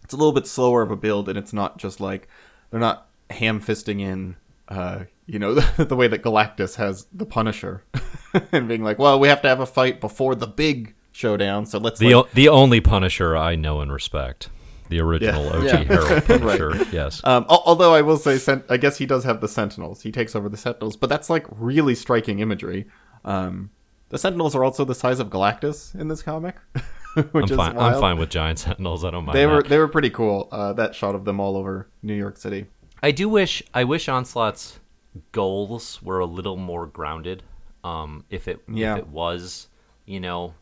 it's a little bit slower of a build, and it's not just like they're not ham fisting in, uh, you know, the, the way that Galactus has the Punisher, and being like, well, we have to have a fight before the big showdown, so let's The like, o- the only Punisher I know and respect, the original OG Yeah. Herald Punisher. Yes. Um, although I will say, I guess he does have the Sentinels. He takes over the Sentinels, but that's like really striking imagery. Um, the Sentinels are also the size of Galactus in this comic, which I'm is fine. wild. I'm fine with giant sentinels. I don't mind. They were that. they were pretty cool. Uh, that shot of them all over New York City. I do wish I wish Onslaught's goals were a little more grounded. Um, if it Yeah. if it was, you know,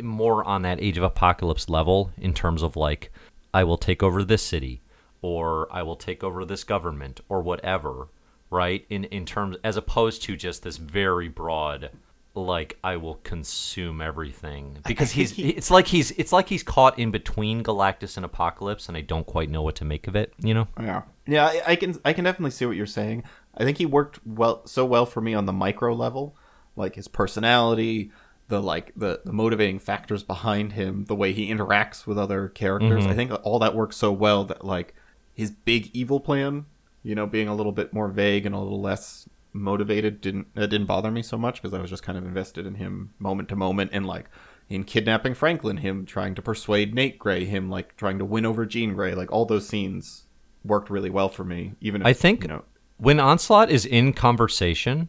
more on that Age of Apocalypse level in terms of like, I will take over this city, or I will take over this government, or whatever, right? In in terms as opposed to just this very broad, like I will consume everything because he's he- it's like he's it's like he's caught in between Galactus and Apocalypse, and I don't quite know what to make of it. You know. Yeah, yeah, I, I can I can definitely see what you're saying. I think he worked well so well for me on the micro level, like his personality, the like the, the motivating factors behind him, the way he interacts with other characters. Mm-hmm. I think all that works so well that like his big evil plan, you know, being a little bit more vague and a little less motivated didn't it didn't bother me so much because I was just kind of invested in him moment to moment and like in kidnapping Franklin, him trying to persuade Nate Grey, him like trying to win over Jean Grey, like all those scenes worked really well for me. Even if, I think you know, when Onslaught is in conversation,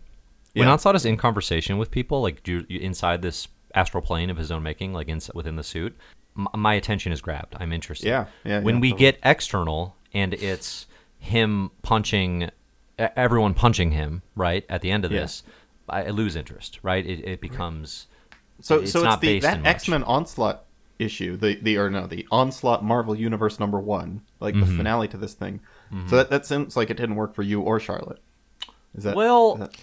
when Yeah. Onslaught is in conversation with people, like you- inside this astral plane of his own making, like in, within the suit, m- my attention is grabbed. I'm interested. Yeah, yeah, When yeah, we totally. get external and it's him punching, everyone punching him, right at the end of Yeah. this, I, lose interest. Right? It, it becomes so it's so it's not the that. X Men onslaught issue, the the or no, the Onslaught Marvel Universe number one, like Mm-hmm. the finale to this thing. So that, that seems like it didn't work for you or Charlotte. Is that Well, is that-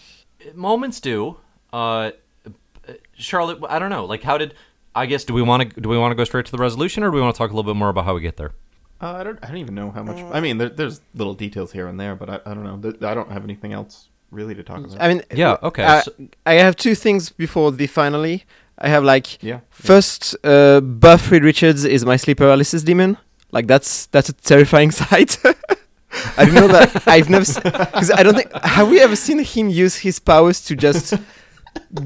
moments do. Uh, Charlotte, I don't know. Like, how did? I guess do we want to do we want to go straight to the resolution, or do we want to talk a little bit more about how we get there? uh, I don't I don't even know how much. I mean, there, there's little details here and there, but I, I don't know. I don't have anything else really to talk about. I mean, Yeah, okay, I, so- I have two things before the finally. I have like yeah. first, uh, Buff Reed Richards is my sleep paralysis demon. Like that's that's a terrifying sight. I don't know that. I've never because I don't think have we ever seen him use his powers to just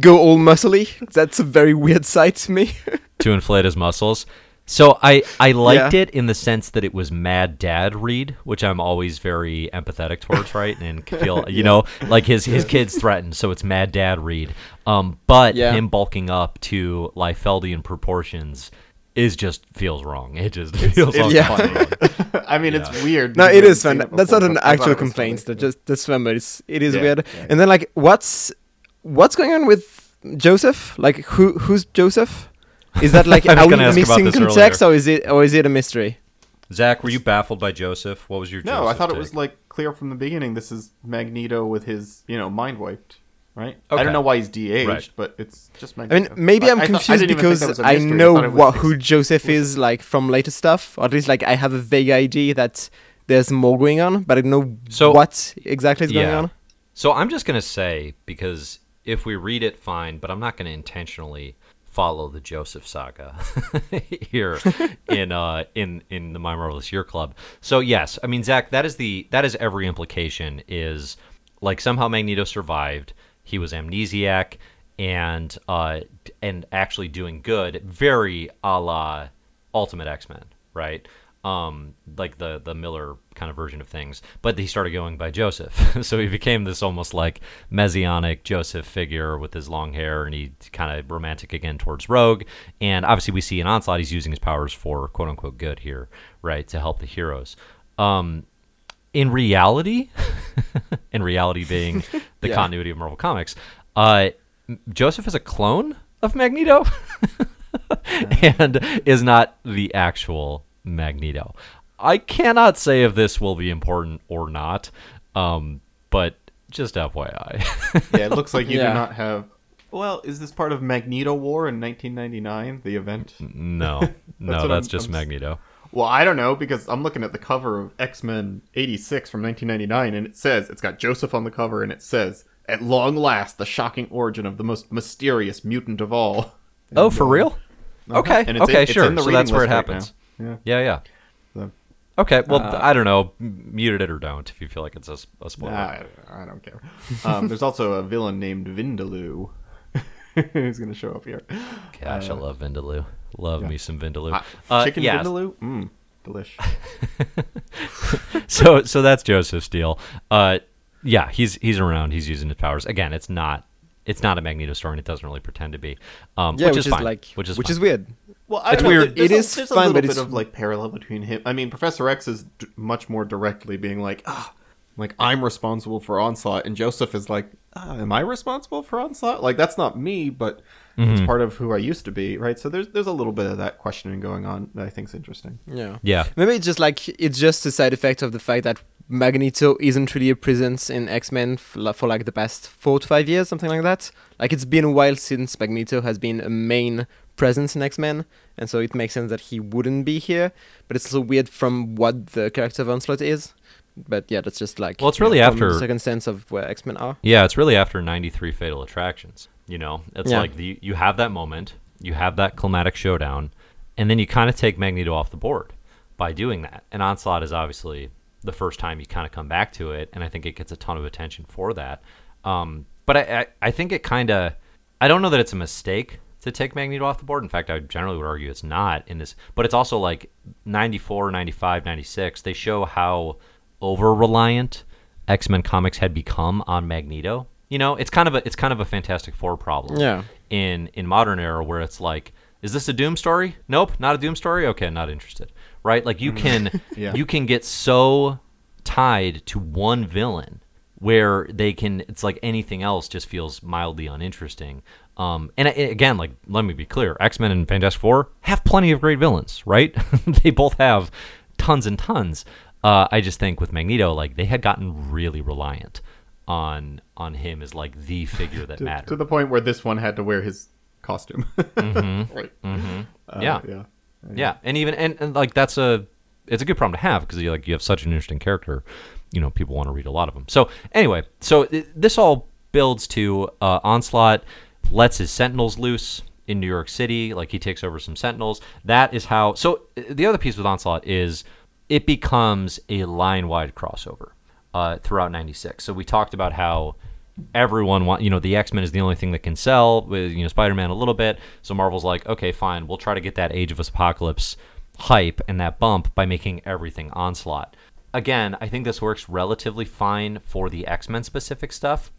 go all muscly. That's a very weird sight to me. to inflate his muscles. So I I liked Yeah. it in the sense that it was Mad Dad Reed, which I'm always very empathetic towards, right? And feel you know like his his kids threatened, so it's Mad Dad Reed. Um, but Yeah. him bulking up to Liefeldian proportions is just feels wrong. It just feels it's all funny. wrong. I mean, it's weird. no, because it I is haven't fun. seen That's before, not an but I thought actual complaint. funny. That just that's fun, but it's it is Yeah, weird. yeah. And then like, what's what's going on with Joseph? Like, who who's Joseph? Is that like are we gonna ask about missing this context, or is it or is it a mystery? Zach, were you baffled by Joseph? What was your No, I Joseph thought it was like clear from the beginning. This is Magneto with his, you know, mind wiped, right? I don't know why he's de-aged, Right. but it's just I Magneto. mean, maybe I'm I thought- I confused didn't even think because that was a I mystery. know thought what who Joseph is like from later stuff, or at least like I have a vague idea that there's more going on, but I don't know So- what exactly is going on. So I'm just gonna say because if we read it, fine, but I'm not gonna intentionally follow the Joseph saga here in uh in in the My Marvelous Year Club. So yes, I mean Zach, that is the that is every implication is like somehow Magneto survived. He was amnesiac and uh and actually doing good, very a la Ultimate X Men, right? Um, like the the Miller kind of version of things, but he started going by Joseph, so he became this almost like messianic Joseph figure with his long hair, and he kind of romantic again towards Rogue. And obviously, we see in Onslaught he's using his powers for quote unquote good here, right, to help the heroes. Um, in reality, in reality being the Yeah. continuity of Marvel Comics, uh, Joseph is a clone of Magneto and is not the actual Magneto. I cannot say if this will be important or not, um, but just FYI. yeah, it looks like you Yeah. do not have. Well, is this part of Magneto War in 1999, the event? no, no, what that's I'm- just I'm Magneto. Well, I don't know because I'm looking at the cover of X Men 86 from 1999, and it says it's got Joseph on the cover, and it says, "At long last, the shocking origin of the most mysterious mutant of all." Oh, for real? Okay, And okay, in- it's sure. in the so that's where it list right happens. now. Yeah, yeah. So, Okay, well, Uh, I don't know. Mute it or don't if you feel like it's a spoiler. I, I don't care. Um, there's also a villain named Vindaloo who's going to show up here. Gosh, I love Vindaloo. Love yeah. me some Vindaloo. Uh, Uh, chicken yeah, Vindaloo? Mmm, delish. so so that's Joseph's deal. Uh, yeah, he's he's around. He's using his powers. Again, it's not it's not a Magneto story, and it doesn't really pretend to be. Um, Yeah, which, which, is fine. like which is which fine. is weird. Well, I It's don't know, weird. There's It a, is there's fine, a little but bit it's- of like parallel between him. I mean, Professor X is d- much more directly being like, ah, like I'm responsible for Onslaught, and Joseph is like, ah, am I responsible for Onslaught? Like that's not me, but it's Mm-hmm. part of who I used to be, right? So there's there's a little bit of that questioning going on that I think's interesting. Yeah. Yeah, Maybe it's just like it's just a side effect of the fact that Magneto isn't really a presence in X Men for, for like the past four to five years, something like that. Like it's been a while since Magneto has been a main presence in X Men, and so it makes sense that he wouldn't be here. But it's also weird from what the character of Onslaught is. But yeah, that's just like Well, it's really from after- second sense of where X Men are. yeah. It's really after '93 Fatal Attractions. You know, it's Yeah. like the you have that moment, you have that climatic showdown, and then you kind of take Magneto off the board by doing that. And Onslaught is obviously the first time you kind of come back to it, and I think it gets a ton of attention for that. Um, but I, I, I think it kind of, I don't know that it's a mistake to take Magneto off the board. In fact, I generally would argue it's not in this. But it's also like 94, 95, 96. They show how over reliant X Men comics had become on Magneto. You know, it's kind of a it's kind of a Fantastic Four problem Yeah. in in modern era where it's like is this a doom story nope not a doom story okay not interested right like you can Yeah. you can get so tied to one villain where they can it's like anything else just feels mildly uninteresting um and again like let me be clear x-men and fantastic four have plenty of great villains right they both have tons and tons uh i just think with magneto like they had gotten really reliant on on him as like the figure that to, mattered to the point where this one had to wear his costume. right. Uh, Yeah. Yeah. Yeah, and even and, and like that's a it's a good problem to have because you like you have such an interesting character. You know, people want to read a lot of them. So anyway, so this all builds to uh, onslaught lets his sentinels loose in New York City. Like he takes over some sentinels. That is how. So the other piece with onslaught is it becomes a line wide crossover uh, throughout '96. So we talked about how everyone want you know the x-men is the only thing that can sell with you know spider-man a little bit. So marvel's like okay fine we'll try to get that age of apocalypse hype and that bump by making everything onslaught. Again i think this works relatively fine for the x-men specific stuff.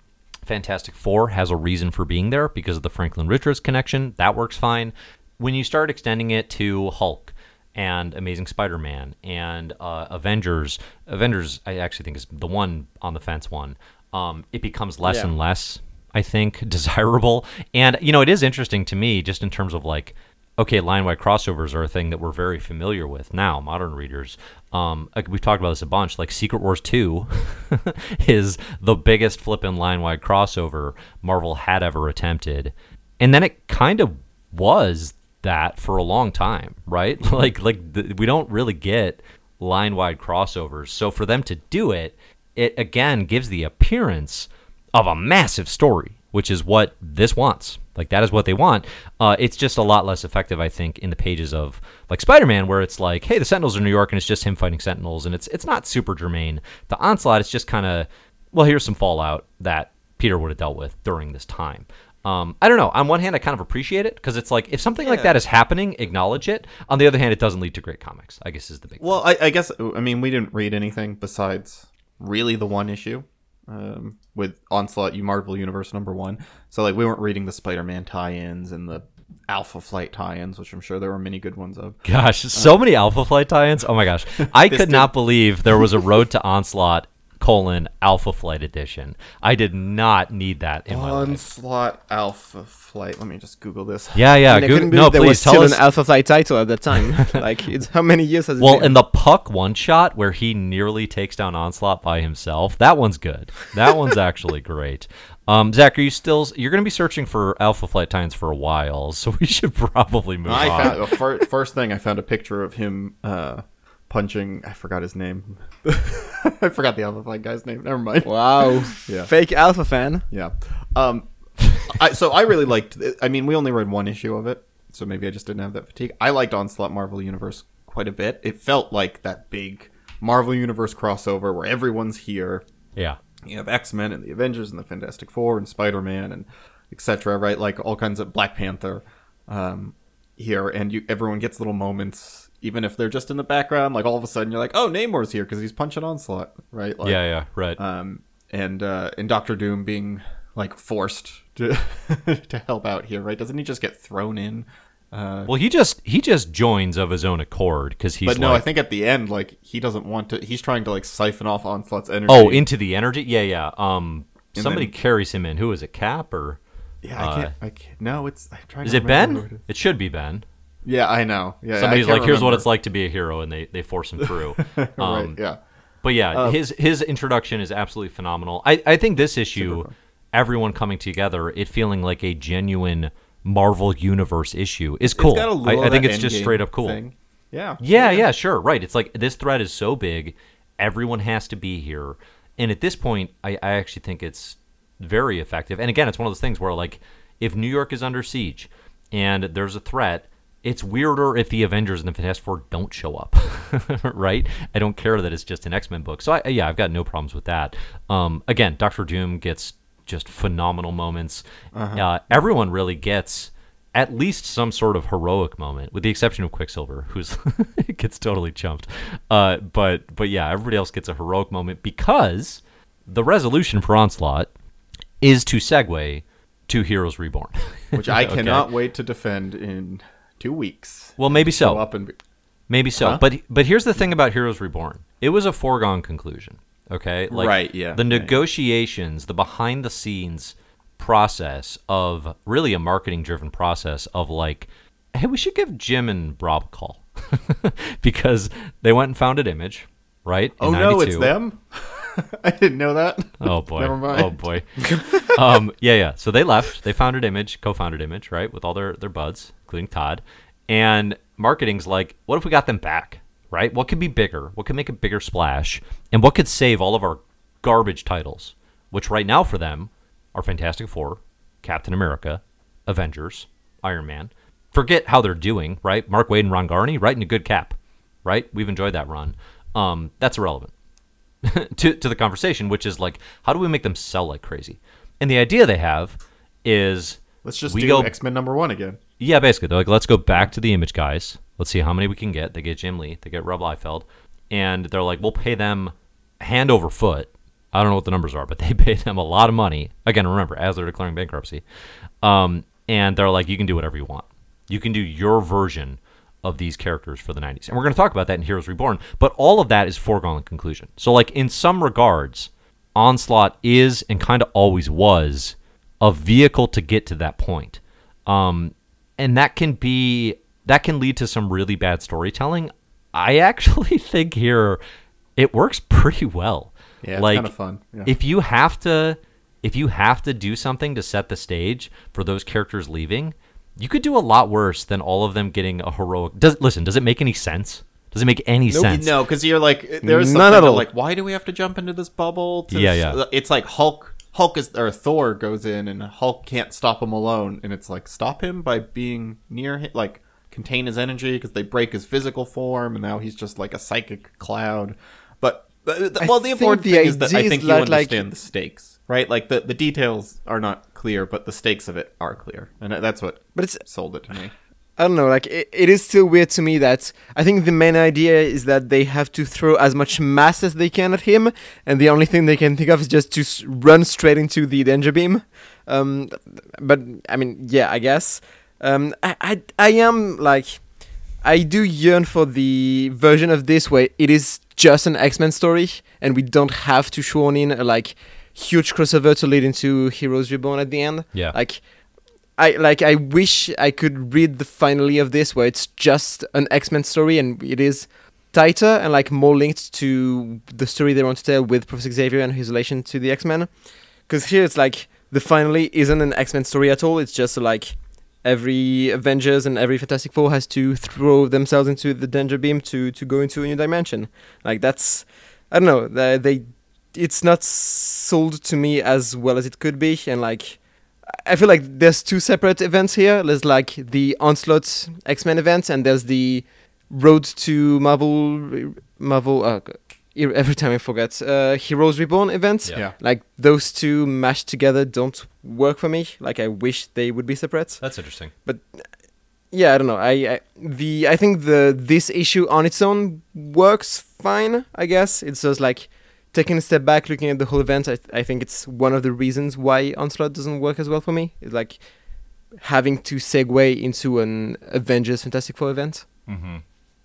Fantastic four has a reason for being there because of the franklin richards connection. That works fine. When you start extending it to hulk and Amazing Spider-Man and uh, Avengers. Avengers, I actually think is the one on the fence one. Um, it becomes less Yeah. and less, I think, desirable. And you know, it is interesting to me just in terms of like, okay, line-wide crossovers are a thing that we're very familiar with now, modern readers. Um, like we've talked about this a bunch. Like Secret Wars two is the biggest flippin' line-wide crossover Marvel had ever attempted, and then it kind of was that for a long time, right? like like th- we don't really get line wide crossovers. So for them to do it, it again gives the appearance of a massive story, which is what this wants. Like that is what they want. Uh, it's just a lot less effective, I think, in the pages of like Spider-Man, where it's like, hey, the Sentinels are New York, and it's just him fighting Sentinels, and it's it's not super germane. The Onslaught, it's just kind of, well, here's some fallout that Peter would have dealt with during this time. Um, I don't know. On one hand, I kind of appreciate it because it's like if something like that is happening, acknowledge it. On the other hand, it doesn't lead to great comics. I guess is the big. Well, I, I guess I mean we didn't read anything besides really the one issue um, with Onslaught, you Marvel Universe number one. So like we weren't reading the Spider-Man tie-ins and the Alpha Flight tie-ins, which I'm sure there were many good ones of. Gosh, so many Alpha Flight tie-ins. Oh my gosh, I could not believe there was a Road to Onslaught colon Alpha Flight edition. I did not need that in my life. Onslaught Alpha Flight. Let me just Google this. Yeah, yeah. And I Go- couldn't no, believe there was please tell still us. an Alpha Flight title at the time. like, it's how many years has it Well, been? in the Puck one shot where he nearly takes down Onslaught by himself, that one's good. That one's actually great. Um, Zach, are you still? You're going to be searching for Alpha Flight Tines for a while, so we should probably move I on. found the first thing I found a picture of him uh, punching. I forgot his name. I forgot the Alpha Flight guy's name. Never mind. wow, Yeah. fake Alpha fan. Yeah. Um, I, so I really liked. I mean, we only read one issue of it, so maybe I just didn't have that fatigue. I liked Onslaught Marvel Universe quite a bit. It felt like that big Marvel Universe crossover where everyone's here. yeah. You have X Men and the Avengers and the Fantastic Four and Spider Man and etc. Right, like all kinds of Black Panther um, here, and you everyone gets little moments, even if they're just in the background. Like all of a sudden, you're like, "Oh, Namor's here because he's punching Onslaught." Right? Like, yeah, yeah, right. um, and uh, and Doctor Doom being like forced to to help out here, right? Doesn't he just get thrown in? Uh, well, he just he just joins of his own accord because he's but no, like, I think at the end, like he doesn't want to. He's trying to like siphon off Onslaught's energy. oh into the energy. Yeah, yeah. Um, And somebody then- carries him in. Who is it? Cap or yeah, I can't. I can't. No, it's. I'm trying is to it remember Ben? It should be Ben. Yeah, I know. Yeah, Somebody's I like, "Here's what it's like to be a hero," and they they force him through. right? Um, Yeah. But yeah, Uh, his his introduction is absolutely phenomenal. I, I think this issue, everyone coming together, it feeling like a genuine Marvel Universe issue is cool. It's got a I, little I of think it's just straight up cool. thing. Yeah. Yeah, yeah, sure, right. It's like this threat is so big, everyone has to be here, and at this point, I, I actually think it's very effective. And again, it's one of those things where like if New York is under siege and there's a threat. It's weirder if the Avengers and the Fantastic Four don't show up, right? I don't care that it's just an X Men book. So I, yeah, I've got no problems with that. Um, again, Doctor Doom gets just phenomenal moments. uh everyone really gets at least some sort of heroic moment, with the exception of Quicksilver, who's gets totally chumped. Uh, but but yeah, everybody else gets a heroic moment because the resolution for Onslaught is to segue to Heroes Reborn. Which I Okay. cannot wait to defend in two weeks. Well, maybe so. up and be- Maybe so. Huh? But but here's the thing about Heroes Reborn. It was a foregone conclusion. Okay, like Right, yeah, the negotiations, the behind the scenes process of really a marketing driven process of like, hey, we should give Jim and Rob a call because they went and founded Image, right? in Oh no, it's them. I didn't know that. Oh boy. Never mind. Oh boy. um, yeah, yeah. So they left. They founded Image, co-founded Image, right, with all their their buds, including Todd. And marketing's like, what if we got them back, right? What could be bigger? What could make a bigger splash? And what could save all of our garbage titles, which right now for them are Fantastic Four, Captain America, Avengers, Iron Man. Forget how they're doing, right? Mark Waid and Ron Garney writing a good cap, right? We've enjoyed that run. Um, that's irrelevant to, to the conversation, which is like, how do we make them sell like crazy? And the idea they have is Let's just we do go, X Men number one again. Yeah, basically, they're like, let's go back to the image guys. Let's see how many we can get. They get Jim Lee, they get Rob Liefeld, and they're like, we'll pay them hand over foot. I don't know what the numbers are, but they pay them a lot of money. Again, remember, as they're declaring bankruptcy. Um, and they're like, you can do whatever you want. You can do your version of these characters for the 90s. And we're going to talk about that in Heroes Reborn, but all of that is foregone conclusion. So, like, in some regards, Onslaught is and kind of always was a vehicle to get to that point. Um, and that can be that can lead to some really bad storytelling. I actually think here it works pretty well. Yeah, it's like kinda fun, yeah. if you have to if you have to do something to set the stage for those characters leaving, you could do a lot worse than all of them getting a heroic. Does listen? Does it make any sense? Does it make any sense? No, because you're like, there's None something at all. like, why do we have to jump into this bubble? To Yeah, yeah. Uh, it's like Hulk. Hulk is or Thor goes in and Hulk can't stop him alone, and it's like stop him by being near him, like contain his energy because they break his physical form, and now he's just like a psychic cloud. But, but well, the important the thing is that I think you that, like- understand the stakes, right? Like the the details are not clear, but the stakes of it are clear, and that's what But it's sold it to me. I don't know, like it, it is still weird to me that I think the main idea is that they have to throw as much mass as they can at him, and the only thing they can think of is just to s- run straight into the danger beam. Um, but I mean, yeah, I guess. Um, I, I I am like I do yearn for the version of this where it is just an X Men story, and we don't have to shoehorn in a like huge crossover to lead into Heroes Reborn at the end. Yeah. Like I like I wish I could read the finale of this where it's just an X-Men story and it is tighter and like more linked to the story they want to tell with Professor Xavier and his relation to the X-Men. Cuz here it's like the finale isn't an X-Men story at all. It's just like every Avengers and every Fantastic Four has to throw themselves into the danger beam to to go into a new dimension. Like that's I don't know, they, they it's not sold to me as well as it could be and like I feel like there's two separate events here. There's like the Onslaught X Men event, and there's the Road to Marvel, Marvel. Uh, every time I forget, uh, Heroes Reborn event. Yeah. Yeah. Like those two mashed together don't work for me. Like I wish they would be separate. That's interesting. But yeah, I don't know. I, I the I think the this issue on its own works fine. I guess it's just like taking a step back, looking at the whole event. I I think it's one of the reasons why Onslaught doesn't work as well for me. It's like having to segue into an Avengers Fantastic Four event. Mm-hmm.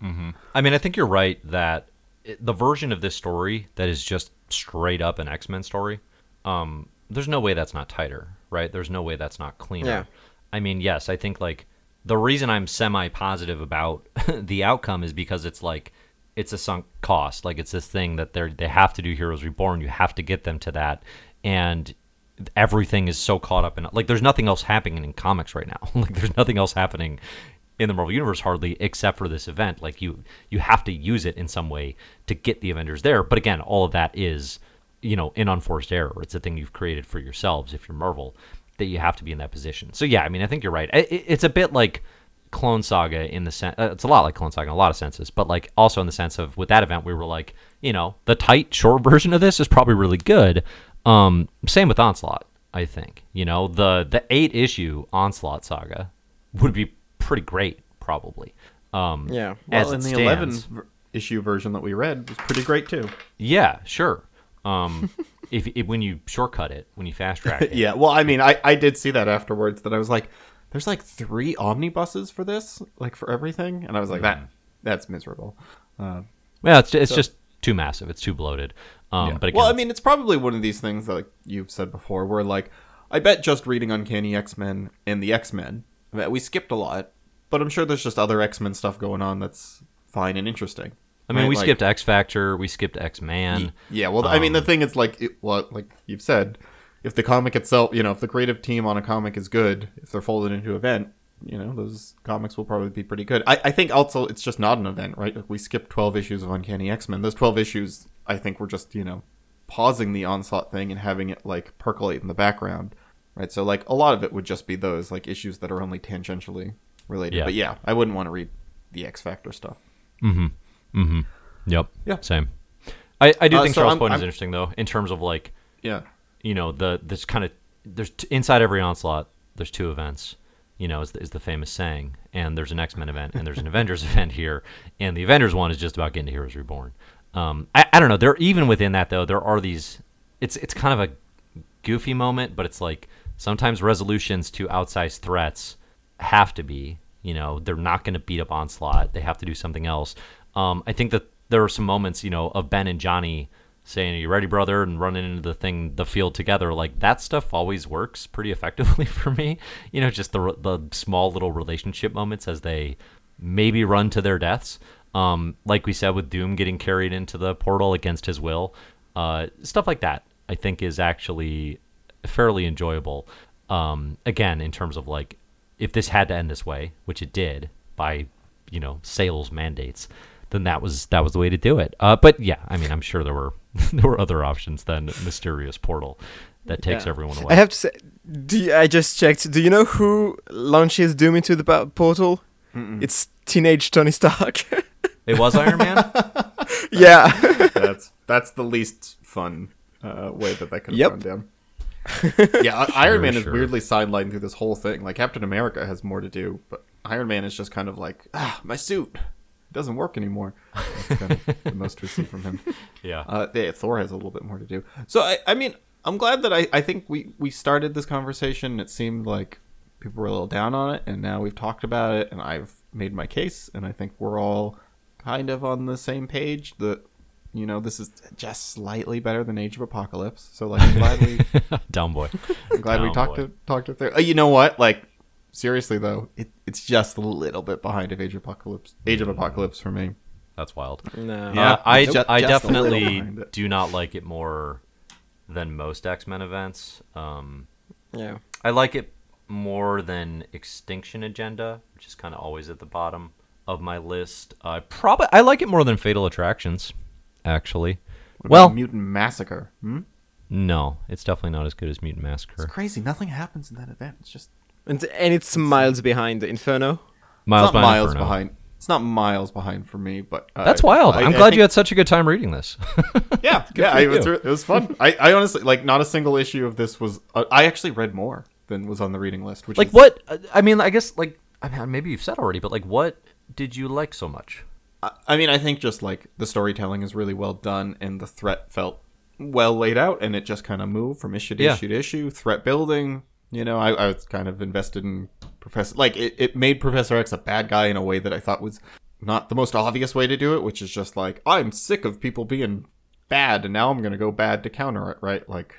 Mm-hmm. I mean, I think you're right that it, the version of this story that is just straight up an X Men story, um, there's no way that's not tighter, right? There's no way that's not cleaner. Yeah. I mean, yes, I think like the reason I'm semi positive about the outcome is because it's like it's a sunk cost. Like it's this thing that they're they have to do Heroes Reborn. You have to get them to that, and everything is so caught up in like there's nothing else happening in comics right now. like there's nothing else happening in the Marvel universe hardly except for this event. Like you you have to use it in some way to get the Avengers there. But again, all of that is you know an unforced error. It's a thing you've created for yourselves if you're Marvel that you have to be in that position. So yeah, I mean I think you're right. It- it's a bit like Clone Saga in the sense uh, it's a lot like Clone Saga in a lot of senses, but like also in the sense of with that event we were like you know the tight short version of this is probably really good. Um, same with Onslaught. I think you know the the eight issue Onslaught saga would be pretty great probably. Um, Yeah. Well, it and the stands. 11 v- issue version that we read was pretty great too. Yeah, sure. Um, if, if when you shortcut it, when you fast track it, Yeah, well, I mean, I, I did see that afterwards that I was like, there's like three omnibuses for this, like for everything, and I was like, that that's miserable. Uh, Well, it's it's just too massive. It's too bloated. Um, Yeah. But again, well, I mean, it's probably one of these things that like, you've said before, where like, I bet just reading Uncanny X Men and the X Men, we skipped a lot, but I'm sure there's just other X Men stuff going on that's fine and interesting. I mean, right? we Like- skipped X Factor, we skipped X Man. Yeah, well, I mean, the Um, thing is, like, it, well, like you've said, if the comic itself, you know, if the creative team on a comic is good, if they're folded into event, you know, those comics will probably be pretty good. I, I think also it's just not an event, right? Like, we skipped 12 issues of Uncanny X Men. Those 12 issues, I think, were just, you know, pausing the onslaught thing and having it, like, percolate in the background, right? So, like, a lot of it would just be those, like, issues that are only tangentially related. Yeah. But yeah, I wouldn't want to read the X Factor stuff. Mm hmm. Mm hmm. Yep. Yeah. Same. I, I do Uh, think so Charles Point is interesting though, in terms of like Yeah. You know the this kind of there's t- inside every onslaught there's two events you know is the, is the famous saying and there's an x-men event and there's an avengers event here and the avengers one is just about getting to heroes reborn. Um, I, I don't know there even within that though there are these it's it's kind of a goofy moment but it's like sometimes resolutions to outsized threats have to be you know they're not going to beat up onslaught they have to do something else. Um, i think that there are some moments you know of ben and johnny saying, "Are you ready, brother?" and running into the thing, the field together. Like that stuff always works pretty effectively for me. You know, just the the small little relationship moments as they maybe run to their deaths. Um, like we said with Doom getting carried into the portal against his will, uh, stuff like that. I think is actually fairly enjoyable. Um, again, in terms of like, if this had to end this way, which it did by, you know, sales mandates, then that was that was the way to do it. Uh, but yeah, I mean, I'm sure there were there were other options than mysterious portal that takes Yeah. everyone away. I have to say, do you- I just checked. Do you know who launches Doom into the po- portal? It's teenage Tony Stark. it was Iron Man. yeah. that's that's the least fun uh, way that that could have Yep. gone down. yeah, I- Iron Man is weirdly sidelined through this whole thing. Like Captain America has more to do, but Iron Man is just kind of like, ah, my suit it doesn't work anymore. That's kind of the most we see from him. yeah. Uh, yeah, Thor has a little bit more to do. So I, I mean, I'm glad that I, I think we we started this conversation. It seemed like people were a little down on it, and now we've talked about it, and I've made my case, and I think we're all kind of on the same page. That you know, this is just slightly better than Age of Apocalypse. So like, I'm glad we Down boy. I'm glad we talked boy. to talked to Thor. Oh, you know what? Like, seriously though, it, it's just a little bit behind of Age of Apocalypse. Age of Apocalypse for me. That's wild. no. Yeah. Uh, I, ju- I just a little definitely do not like it more than most X Men events. Um, Yeah. I like it more than Extinction Agenda, which is kind of always at the bottom of my list. I probably I like it more than Fatal Attractions, actually. What Well, Mutant Massacre. Hmm? no, it's definitely not as good as Mutant Massacre. It's Massacre. crazy. Nothing happens in that event. It's just And and it's miles behind Inferno. Miles behind miles Inferno. behind. It's not miles behind for me, but uh, That's wild. I- I'm I glad think- you had such a good time reading this. Yeah, yeah, for it was, it was fun. I, I honestly like not a single issue of this was. Uh, I actually read more than was on the reading list. Which like is, what? uh, I mean, I guess like I mean, maybe you've said already, but like what did you like so much? I- I mean, I think just like the storytelling is really well done, and the threat felt well laid out, and it just kind of moved from issue to Yeah. issue to issue. Threat building, you know, I, I was kind of invested in Professor. Like it, it made Professor X a bad guy in a way that I thought was not the most obvious way to do it, which is just like I'm sick of people being bad, and now I'm gonna go bad to counter it, right? Like,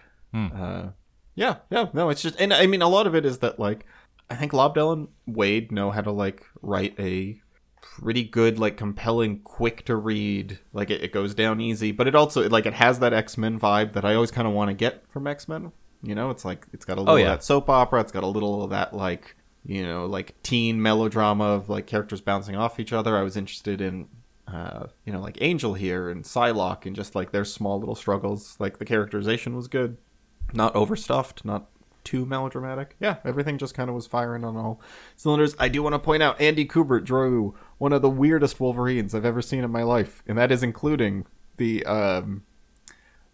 uh, yeah, yeah, no, it's just, and I mean, a lot of it is that like I think Lobdell and Waid know how to like write a pretty good, like compelling, quick to read. Like it, it goes down easy, but it also like it has that X Men vibe that I always kind of want to get from X Men. You know, it's like it's got a little yeah. of that soap opera. It's got a little of that like you know like teen melodrama of like characters bouncing off each other. I was interested in. Uh, you know, like Angel here and Psylocke, and just like their small little struggles. Like the characterization was good, not overstuffed, not too melodramatic. Yeah, everything just kind of was firing on all cylinders. I do want to point out Andy Kubert drew one of the weirdest Wolverines I've ever seen in my life, and that is including the um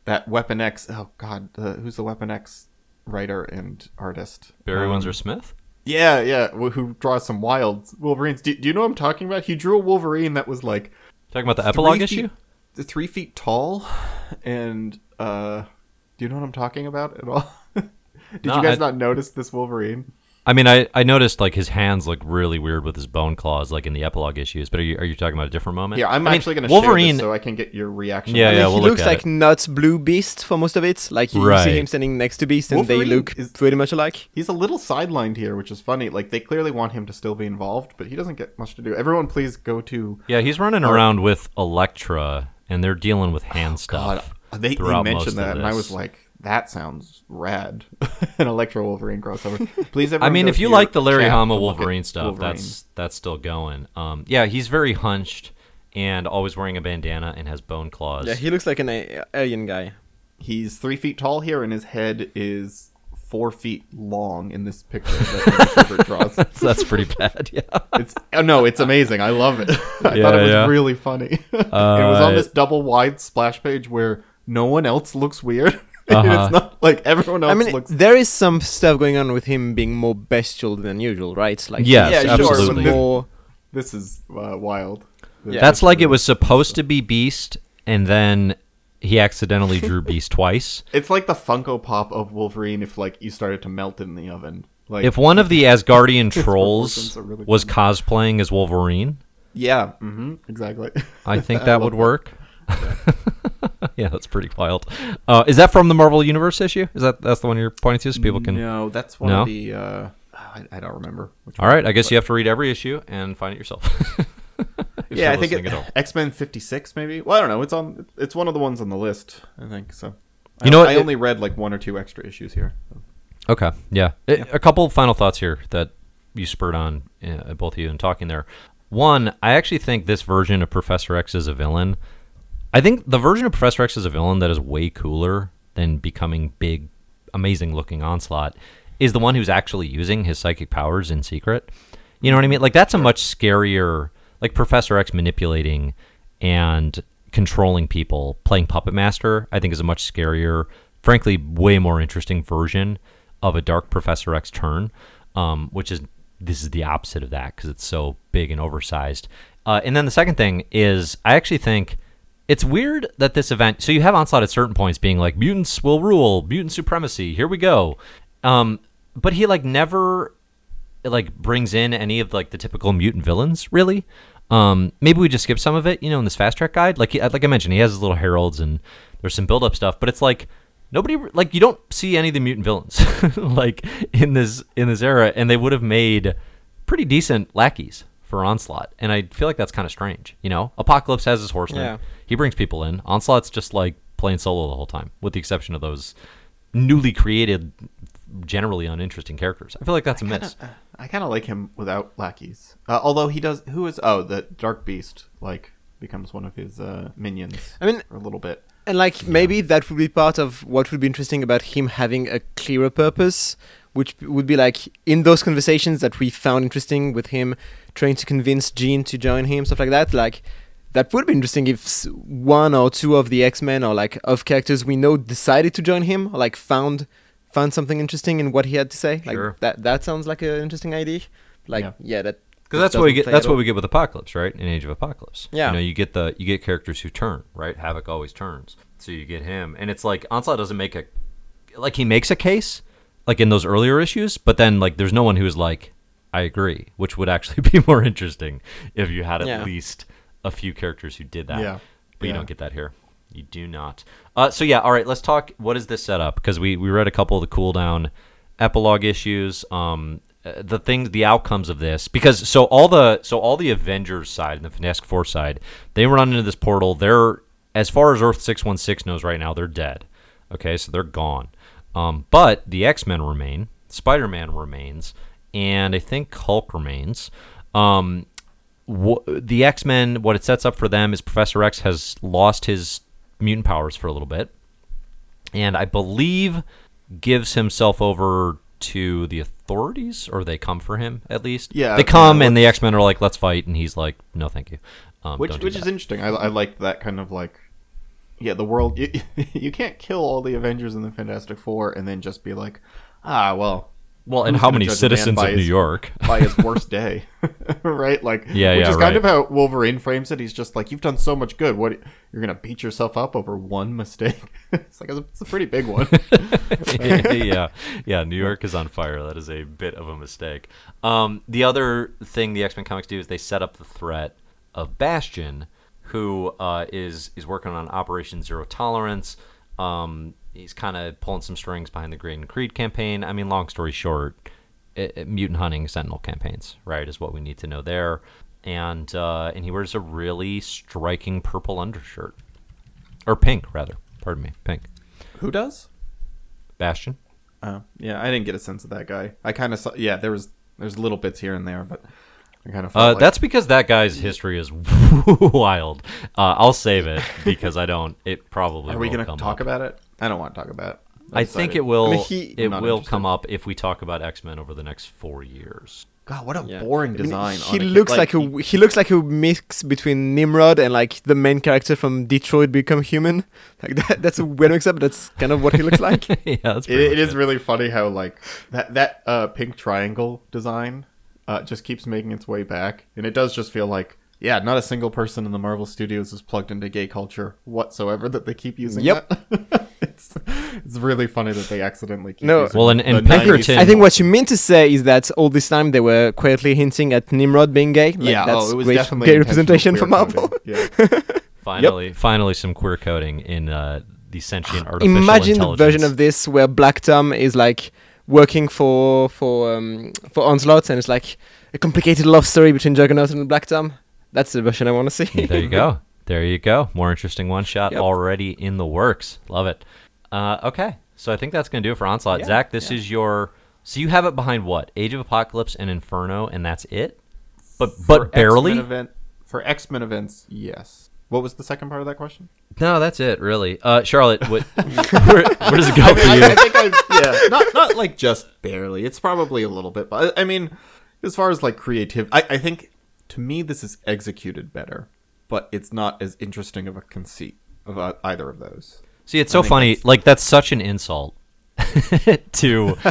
that Weapon X. Oh God, uh, who's the Weapon X writer and artist? Barry Um, Windsor Smith. Yeah, yeah, wh- who draws some wild Wolverines. Do, do you know what I'm talking about? He drew a Wolverine that was like Talking about the epilogue three issue. the three feet tall, and uh, do you know what I'm talking about at all? Did No, you guys I- not notice this Wolverine? I mean, I, I noticed like his hands look really weird with his bone claws, like in the epilogue issues. But are you are you talking about a different moment? Yeah, I'm I actually going to Wolverine. share this so I can get your reaction. Yeah, I mean, yeah, he we'll look looks at like it. not Blue Beast for most of it. Like you Right. see him standing next to Beast, and Wolverine they look is- pretty much alike. He's a little sidelined here, which is funny. Like they clearly want him to still be involved, but he doesn't get much to do. Everyone, please go to yeah, he's running around with Elektra, and they're dealing with hand oh, God. stuff. They, they mentioned that, and I was like, "That sounds rad." An Elektra Wolverine crossover. Please, I mean, if you like the Larry Hama to look at Wolverine stuff, Wolverine. that's that's still going. Um, yeah, he's very hunched and always wearing a bandana and has bone claws. Yeah, he looks like an a- alien guy. he's three feet tall here, and his head is four feet long in this picture that Andy draws. So that's pretty bad. Yeah. It's oh no, it's amazing. I love it. I Yeah, thought it was yeah. really funny. it was on Uh, this double wide splash page where no one else looks weird. Uh-huh. it's not like everyone else I mean, looks. there is some stuff going on with him being more bestial than usual, right? Like Yes, Yeah, absolutely. but More, This is uh, wild. Yeah. That's like it was supposed to be Beast, and then he accidentally drew Beast twice. It's like the Funko Pop of Wolverine if like you started to melt it in the oven. Like If one of the Asgardian trolls really was cosplaying as Wolverine, yeah, hmm exactly. I think that love would that. work. yeah, that's pretty wild. Uh, is that from the Marvel Universe issue? Is that that's the one you're pointing to, so people can? No, that's one No? of the. Uh, I, I don't remember. Which All right, I guess you have to read every issue and find it yourself. Yeah, I think it. X Men fifty six maybe. Well, I don't know. It's on. It's one of the ones on the list. I think so. You I, know what? I only read like one or two extra issues here. Okay, yeah. A couple final thoughts here that you spurred on, uh, both of you, in talking there. One, I actually think this version of Professor X is a villain. I think the version of Professor X as a villain that is way cooler than becoming big, amazing looking onslaught is the one who's actually using his psychic powers in secret. You know what I mean? Like that's a much scarier, like Professor X manipulating and controlling people, playing puppet master. I think is a much scarier, frankly, way more interesting version of a Dark Professor X turn, um, which is this is the opposite of that because it's so big and oversized. Uh, and then the second thing is, I actually think it's weird that this event. So you have Onslaught at certain points being like, mutants will rule, mutant supremacy. Here we go. Um, but he like never like brings in any of like the typical mutant villains really um maybe we just skip some of it you know in this fast track guide like he, like i mentioned he has his little heralds and there's some build up stuff but it's like nobody like you don't see any of the mutant villains like in this in this era and they would have made pretty decent lackeys for onslaught and i feel like that's kind of strange you know apocalypse has his horsemen Yeah. He brings people in onslaught's just like playing solo the whole time with the exception of those newly created generally uninteresting characters i feel like that's a miss I kind of like him without lackeys. Uh, although he does. Who is? Oh, the Dark Beast. Like becomes one of his uh, minions. I mean, for a little bit. And like maybe that would be part of what would be interesting about him having a clearer purpose, which would be like in those conversations that we found interesting with him trying to convince Jean to join him, stuff like that. Like that would be interesting if one or two of the X Men or like of characters we know decided to join him, or like found found something interesting in what he had to say. Like Sure. that that sounds like an interesting idea. Like Yeah. yeah, that Because that's what we get. That's what we get with Apocalypse, right? In Age of Apocalypse. Yeah. You know, you get the you get characters who turn, right? Havoc always turns, so you get him, and it's like Onslaught doesn't make a like he makes a case like in those earlier issues, but then like there's no one who's like I agree, which would actually be more interesting if you had at Yeah. least a few characters who did that. Yeah. But you don't get that here. You do not. Uh, so yeah, all right. Let's talk. What is this setup? Because we we read a couple of the cooldown epilogue issues. Um, uh, the things, the outcomes of this, because so all the so all the Avengers side and the Fantastic Four side, they run into this portal. They're as far as Earth six one six knows right now, they're dead. Okay, so they're gone. Um, but the X Men remain. Spider Man remains, and I think Hulk remains. Um, wh- the X Men, what it sets up for them is Professor X has lost his mutant powers for a little bit, and I believe gives himself over to the authorities, or they come for him at least. Yeah, they come, yeah, and the X Men are like, "Let's fight," and he's like, "No, thank you." Um, which which that. is interesting. I, I like that kind of like, yeah, the world. You, you can't kill all the Avengers and the Fantastic Four and then just be like, ah, well, Well, and how many judge a man citizens of New York? by his worst day, right? Like, Yeah, which yeah, is kind of how Wolverine frames it. He's just like, "You've done so much good. What you're gonna beat yourself up over one mistake?" it's like it's a pretty big one. yeah, yeah. New York is on fire. That is a bit of a mistake. Um, the other thing the X Men comics do is they set up the threat of Bastion, who uh, is is working on Operation Zero Tolerance. Um, he's kind of pulling some strings behind the Graydon Creed campaign. I mean, long story short, it, it- mutant hunting Sentinel campaigns, right, is what we need to know there. And uh, and he wears a really striking purple undershirt, or pink rather. Pardon me, pink. Who does? Bastion. Oh, yeah, I didn't get a sense of that guy. I kind of saw. Yeah, there was there's little bits here and there, but I kind of. Uh, that's because that guy's history is wild. Uh, I'll save it because I don't. It probably. Are we gonna talk up. about it? I don't want to talk about it. I think it will. I mean, he- it will interested. come up if we talk about X Men over the next four years. God, what a Yeah. boring I mean, design. he on a kid. looks like, he- a he looks like a mix between Nimrod and like the main character from Detroit Become Human. Like that. That's a weird mix up, that's kind of what he looks like. yeah, that's It, pretty it much is really funny how like that that uh, pink triangle design uh, just keeps making its way back, and it does just feel like yeah, not a single person in the Marvel Studios is plugged into gay culture whatsoever that they keep using. Yep. that. it's it's really funny that they accidentally keep No. using Well, and- and the 90s Pinkerton- I think what you mean to say is that all this time they were quietly hinting at Nimrod being gay. Like, yeah, that's oh, it was great definitely gay representation queer for Marvel. Yeah. Finally, finally, some queer coding in uh, the sentient artificial Imagine the intelligence. version of this where Black Tom is like working for for um, for Onslaught, and it's like a complicated love story between Juggernaut and Black Tom. That's the version I want to see. there you go. There you go. More interesting one shot Yep. already in the works. Love it. Uh, okay, so I think that's gonna do it for Onslaught. Yeah, Zach, this yeah. is your. So you have it behind what? Age of Apocalypse and Inferno, and that's it. But but For barely. X-Men event, for X Men events, yes. What was the second part of that question? No, that's it. Really. Uh, Charlotte, what, where, where does it go I, for you? I, I think I yeah, not not like just barely. It's probably a little bit, but I mean, as far as like creative, I, I think to me this is executed better, but it's not as interesting of a conceit of uh, either of those. See, it's so funny. that's- Like that's such an insult to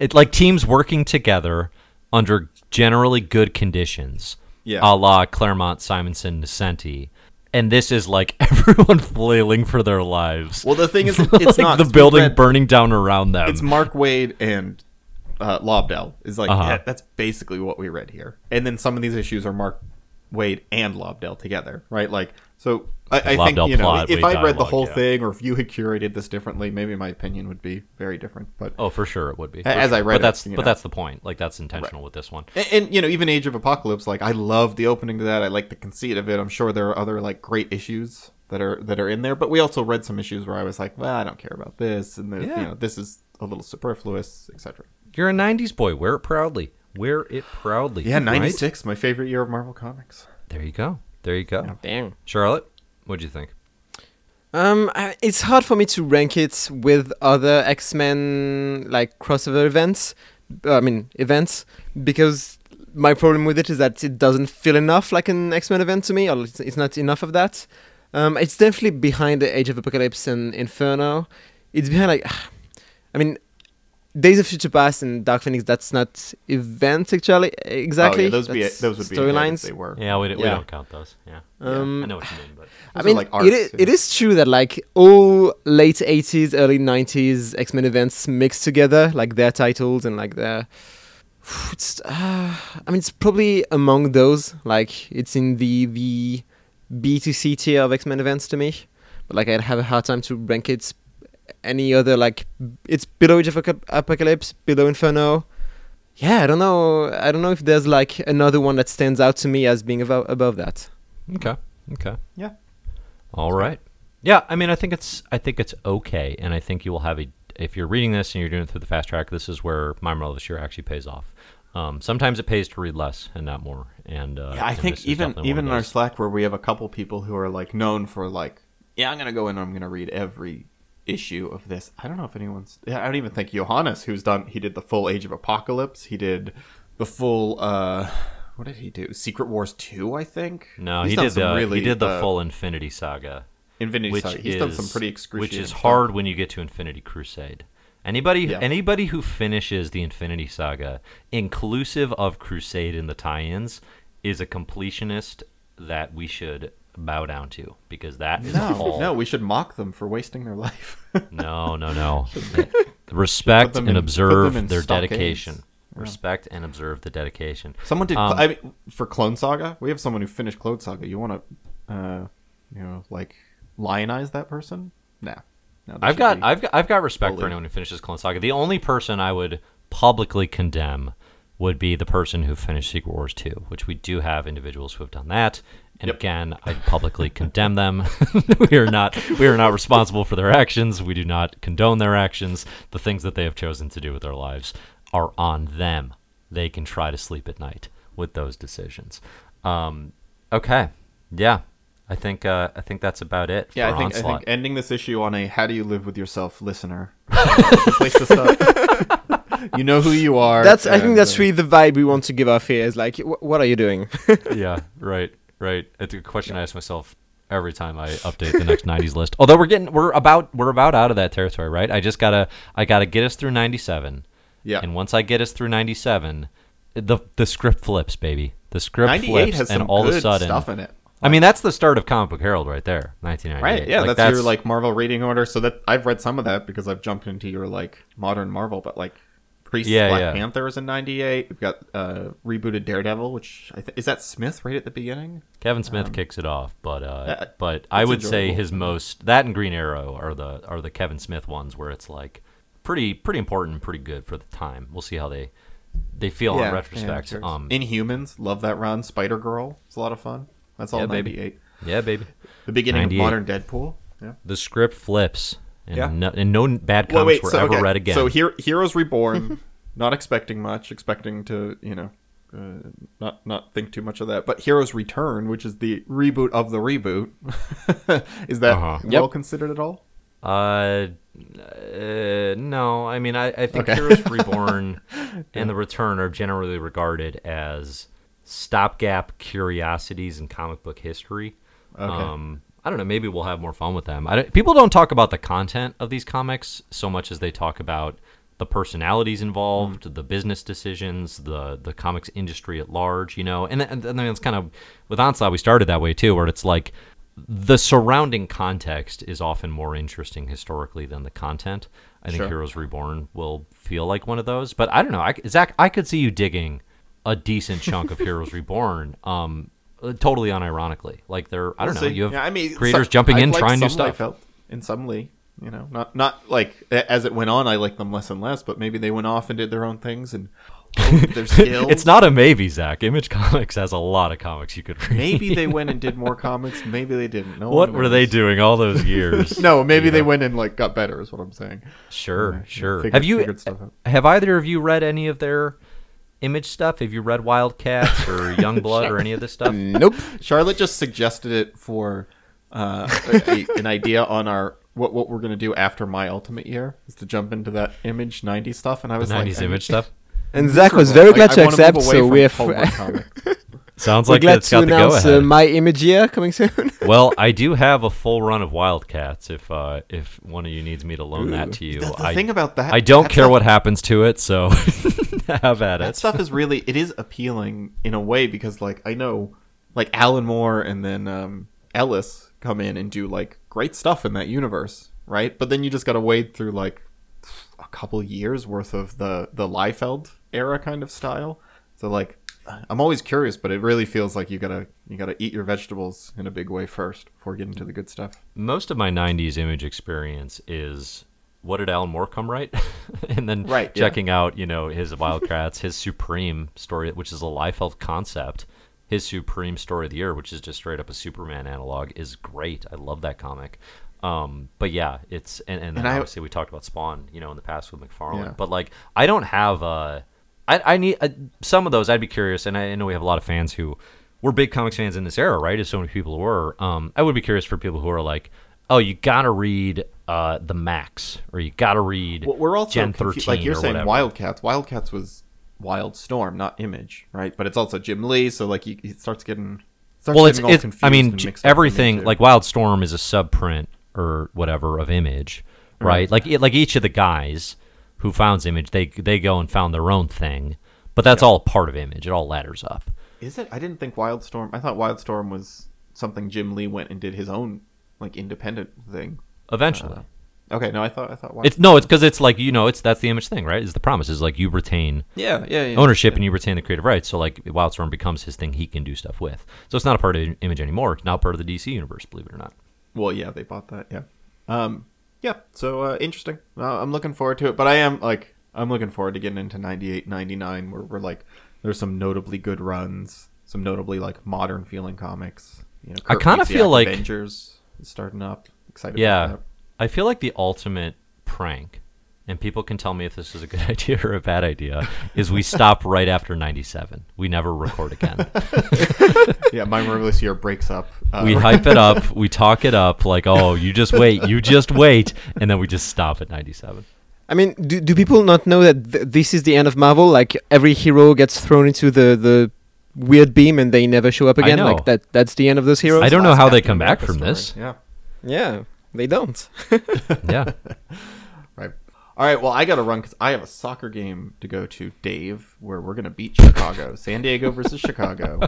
it. Like teams working together under generally good conditions, Yeah. a la Claremont, Simonson, Nocenti, and this is like everyone flailing for their lives. Well, the thing is, it's like not the building Red- burning down around them. It's Mark Waid and uh, Lobdell is like Uh-huh. yeah, that's basically what we read here. And then some of these issues are Mark Waid and Lobdell together, right? Like so. I, I think you know plot, if I read the whole yeah. thing, or if you had curated this differently, maybe my opinion would be very different. But oh, for sure it would be. As I read but that's you but know. that's the point. Like that's intentional with this one. And, and you know, even Age of Apocalypse, like I love the opening to that. I like the conceit of it. I'm sure there are other like great issues that are that are in there. But we also read some issues where I was like, well, I don't care about this, and the, Yeah. you know, this is a little superfluous, etc. You're a '90s boy. Wear it proudly. Wear it proudly. Yeah, right? '96, my favorite year of Marvel Comics. There you go. There you go. Damn. Charlotte, what'd you think? Um, it's hard for me to rank it with other X Men like crossover events. uh, I mean events because my problem with it is that it doesn't feel enough like an X Men event to me, or it's, it's not enough of that. Um, it's definitely behind the Age of Apocalypse and Inferno. It's behind like, I mean, Days of Future Past and Dark Phoenix. That's not events actually exactly. Oh, yeah, those be those would be storylines. They were. Yeah, we, we Yeah. don't count those. Yeah. Um, I know what you mean, but I Those are mean, like it, arcs, is, yeah. it is true that like all late 80s, early 90s X Men events mixed together, like their titles and like their. It's, uh, I mean, it's probably among those. Like, it's in the the B to C tier of X Men events to me. But like, I'd have a hard time to rank it any other. Like, it's below Age of Apocalypse, below Inferno. Yeah, I don't know. I don't know if there's like another one that stands out to me as being above above that. okay, okay, Yeah. all right. Yeah, I mean, I think it's I think it's okay, and I think you will have a if you're reading this and you're doing it through the fast track. This is where my Marvel this year actually pays off. Um, sometimes it pays to read less and not more. And uh, Yeah, I and think even even in our. Slack where we have a couple people who are like known for like, yeah, I'm gonna go in and I'm gonna read every issue of this. I don't know if anyone's. I don't even think Johannes, who's done. He did the full Age of Apocalypse. He did the full. uh What did he do? Secret Wars two, I think. no, He's he did the really, he did the uh, full Infinity Saga. Infinity which Saga. He's is done some pretty excruciating. which is stuff. hard when you get to Infinity Crusade. Anybody Yeah. anybody who finishes the Infinity Saga, inclusive of Crusade and the tie-ins, is a completionist that we should bow down to because that is No, all. no, we should mock them for wasting their life. no, no, no. Respect and in- observe their stockades. dedication. Respect and observe the dedication. Someone did. Um, I mean, for Clone Saga, we have someone who finished Clone Saga. You want to, uh, you know, like lionize that person? Nah. No, I've got I've got I've got respect for anyone who finishes Clone Saga. The only person I would publicly condemn would be the person who finished Secret Wars 2, which we do have individuals who have done that. And Yep. again, I publicly condemn them. we are not we are not responsible for their actions. We do not condone their actions. The things that they have chosen to do with their lives are on them. They can try to sleep at night with those decisions. Um, okay, yeah, I think uh, I think that's about it. Yeah, for I think, I think ending this issue on a "How do you live with yourself?" listener. place to start. you know who you are. That's I think that's uh, really the vibe we want to give off here. Is like, wh- what are you doing? yeah, right, right. It's a question I ask myself every time I update the next '90s list. Although we're getting, we're about, we're about out of that territory, right? I just gotta, I gotta get us through '97, Yeah. and once I get us through '97, the the script flips, baby. The script 98 flips, has and some all of a sudden, stuff in it. I mean, that's the start of Comic Book Herald right there, 1998. Right? Yeah, Like, that's, your like Marvel reading order. So that I've read some of that because I've jumped into your like modern Marvel, but like Priest Yeah, Black yeah. Panther is in '98. We've got uh rebooted Daredevil, which I th- is that Smith right at the beginning. Kevin Smith kicks it off, but uh, uh, but I would say his most that and Green Arrow are the are the Kevin Smith ones where it's like pretty pretty important, and pretty good for the time. We'll see how they they feel in retrospect. Yeah, um, Inhumans, love that run. Spider Girl, it's a lot of fun. That's all Yeah, baby. '98. yeah, baby. The beginning of modern Deadpool. Yeah. The script flips, and, Yeah. no, and no bad Well, comics wait, were so, ever okay. read again. So here, Heroes Reborn, not expecting much, expecting to, you know, uh, not not think too much of that. But Heroes Return, which is the reboot of the reboot, is that Uh-huh. well Yep. considered at all? Uh, uh, no. I mean, I, I think Okay. Heroes Reborn and The Return are generally regarded as stopgap curiosities in comic book history. Okay. Um, I don't know. Maybe we'll have more fun with them. I don't, people don't talk about the content of these comics so much as they talk about the personalities involved, Mm. the business decisions, the the comics industry at large. You know, and and, and then it's kind of with Onslaught we started that way too, where it's like the surrounding context is often more interesting historically than the content. I think Sure. Heroes Reborn will feel like one of those, but I don't know. I, Zach, I could see you digging a decent chunk of Heroes Reborn, um, totally unironically. Like they're, I don't We'll know. see. You have Yeah, I mean, creators some- jumping I've in, trying new stuff. felt in some Lee, you know, not not like as it went on, I liked them less and less. But maybe they went off and did their own things and their skills. It's not a maybe, Zach. Image Comics has a lot of comics you could read. Maybe they went and did more comics. Maybe they didn't. No what were they doing all those years? No, maybe You they went and like got better. Is what I'm saying. Sure, Yeah, sure. figured- have you stuff out. have either of you read any of their image stuff? Have you read Wildcats or Youngblood or any of this stuff? nope. Charlotte just suggested it for uh, a, a- an idea on our what what we're gonna do after my ultimate year is to jump into that image 90 stuff, and I The was like, '90s I- image stuff. And Zach was miserable. very glad Like, to I wanna move accept, away so we have. Hallmark comics. Sounds We're like glad it's to got the go announce uh, my image year coming soon. well, I do have a full run of Wildcats. If uh, if one of you needs me to loan that to you, The, the I thing about that, I don't care stuff- what happens to it. So have at it. that stuff is really it is appealing in a way because like I know like Alan Moore and then um, Ellis come in and do like great stuff in that universe, right? But then you just got to wade through like a couple years worth of the the Liefeld era kind of style. So like I'm always curious, but it really feels like you gotta you gotta eat your vegetables in a big way first before getting to the good stuff. Most of my '90s image experience is what did Alan Moore come right, and then Right, yeah. checking out you know his Wildcats, his Supreme story, which is a Liefeld concept. His Supreme story of the year, which is just straight up a Superman analog, is great. I love that comic. Um, but yeah, it's and, and then And I- obviously we talked about Spawn, you know, in the past with McFarlane. Yeah. But like, I don't have uh I, I need uh, some of those. I'd be curious, and I, I know we have a lot of fans who were big comics fans in this era, right? As so many people were. Um, I would be curious for people who are like, oh, you gotta read uh the Max, or you gotta read Well, we're also Gen confu- like you're saying whatever. Wildcats. Wildcats was Wildstorm, not Image, right? But it's also Jim Lee, so like he, he starts getting starts well, it's, getting all it's I mean, and j- mixed up for me, everything like Wildstorm is a subprint or whatever of Image, right? Like it, like each of the guys who founds Image, they they go and found their own thing, but that's all part of Image. It all ladders up. Is it? I didn't think Wildstorm. I thought Wildstorm was something Jim Lee went and did his own like independent thing. Eventually, Okay, no, I thought I thought Wildstorm. it's no, it's because it's like you know, it's that's the Image thing, right? Is the promise is like you retain yeah, yeah, yeah. ownership and you retain the creative rights. So like Wildstorm becomes his thing; he can do stuff with. So it's not a part of Image anymore. It's now part of the DC universe, believe it or not. Well, yeah, they bought that. Yeah. Um. Yeah. So uh, interesting. Uh, I'm looking forward to it, but I am like I'm looking forward to getting into 98, 99, where we're like there's some notably good runs, some notably like modern feeling comics. You know, I kinda feel like- Avengers is starting up. Excited. Yeah, About I feel like the ultimate prank, and people can tell me if this is a good idea or a bad idea, is we stop right after 97. We never record again. yeah, my marvelous year breaks up. Uh, we hype it up, we talk it up like, oh, you just wait, you just wait, and then we just stop at 97. I mean, do, do people not know that th- this is the end of Marvel? Like every hero gets thrown into the, the weird beam and they never show up I again. know. Like that that's the end of those heroes. I don't know how they come back from story. this. Yeah. Yeah, they don't. Yeah. Right. All right. Well, I got to run because I have a soccer game to go to, Dave, where we're gonna beat Chicago, San Diego versus Chicago.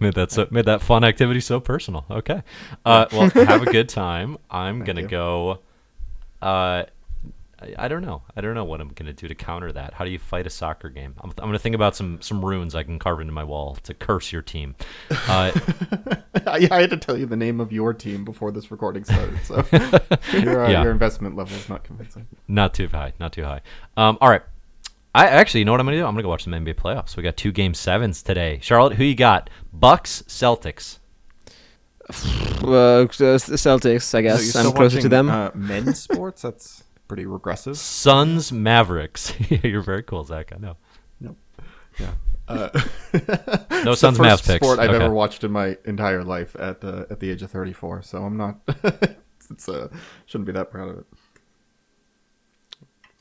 made that so, made that fun activity so personal. Okay. Uh, well, have a good time. I'm gonna you. go. Uh, I, I don't know. I don't know what I'm gonna do to counter that. How do you fight a soccer game? I'm, I'm gonna think about some some runes I can carve into my wall to curse your team. Uh, yeah, I had to tell you the name of your team before this recording started, so your uh, Yeah. your investment level is not convincing. not too high. Not too high. Um, all right. I actually, you know what I'm gonna do? I'm gonna go watch some NBA playoffs. We got two game sevens today. Charlotte, who you got? Bucks, Celtics. Uh, Celtics, I guess. So I'm you're still closer to them. Uh, men's sports. That's pretty regressive. Suns, Mavericks. You're very cool, Zach. I know. Nope. Yeah. Uh, No it's the Suns, Mavs first picks. sport I've Okay. ever watched in my entire life at uh, at the age of 34. So I'm not. it's uh, shouldn't be that proud of it.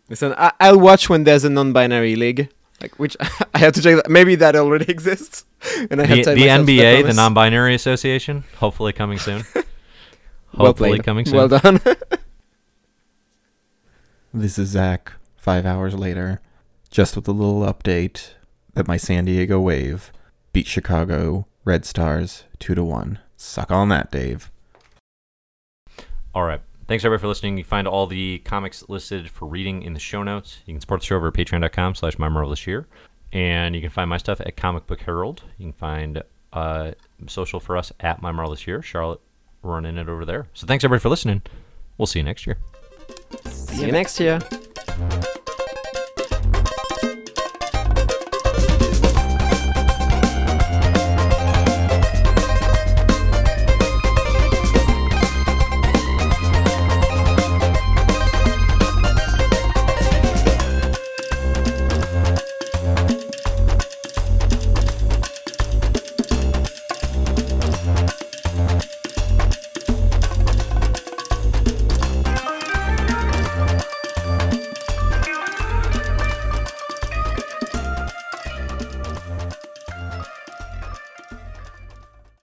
Listen, I- I'll watch when there's a non-binary league, like which I have to check. That. Maybe that already exists, and I have the, tied the myself to that NBA, the non-binary association, hopefully coming soon. Well hopefully played. coming soon. Well done. This is Zach. Five hours later, just with a little update that my San Diego Wave beat Chicago Red Stars two to one. Suck on that, Dave. All right. Thanks everybody for listening. You find all the comics listed for reading in the show notes. You can support the show over at patreon.com slash my marvelous year. And you can find my stuff at Comic Book Herald. You can find uh, social for us at my marvelous year. Charlotte running it over there. So thanks everybody for listening. We'll see you next year. See you next year.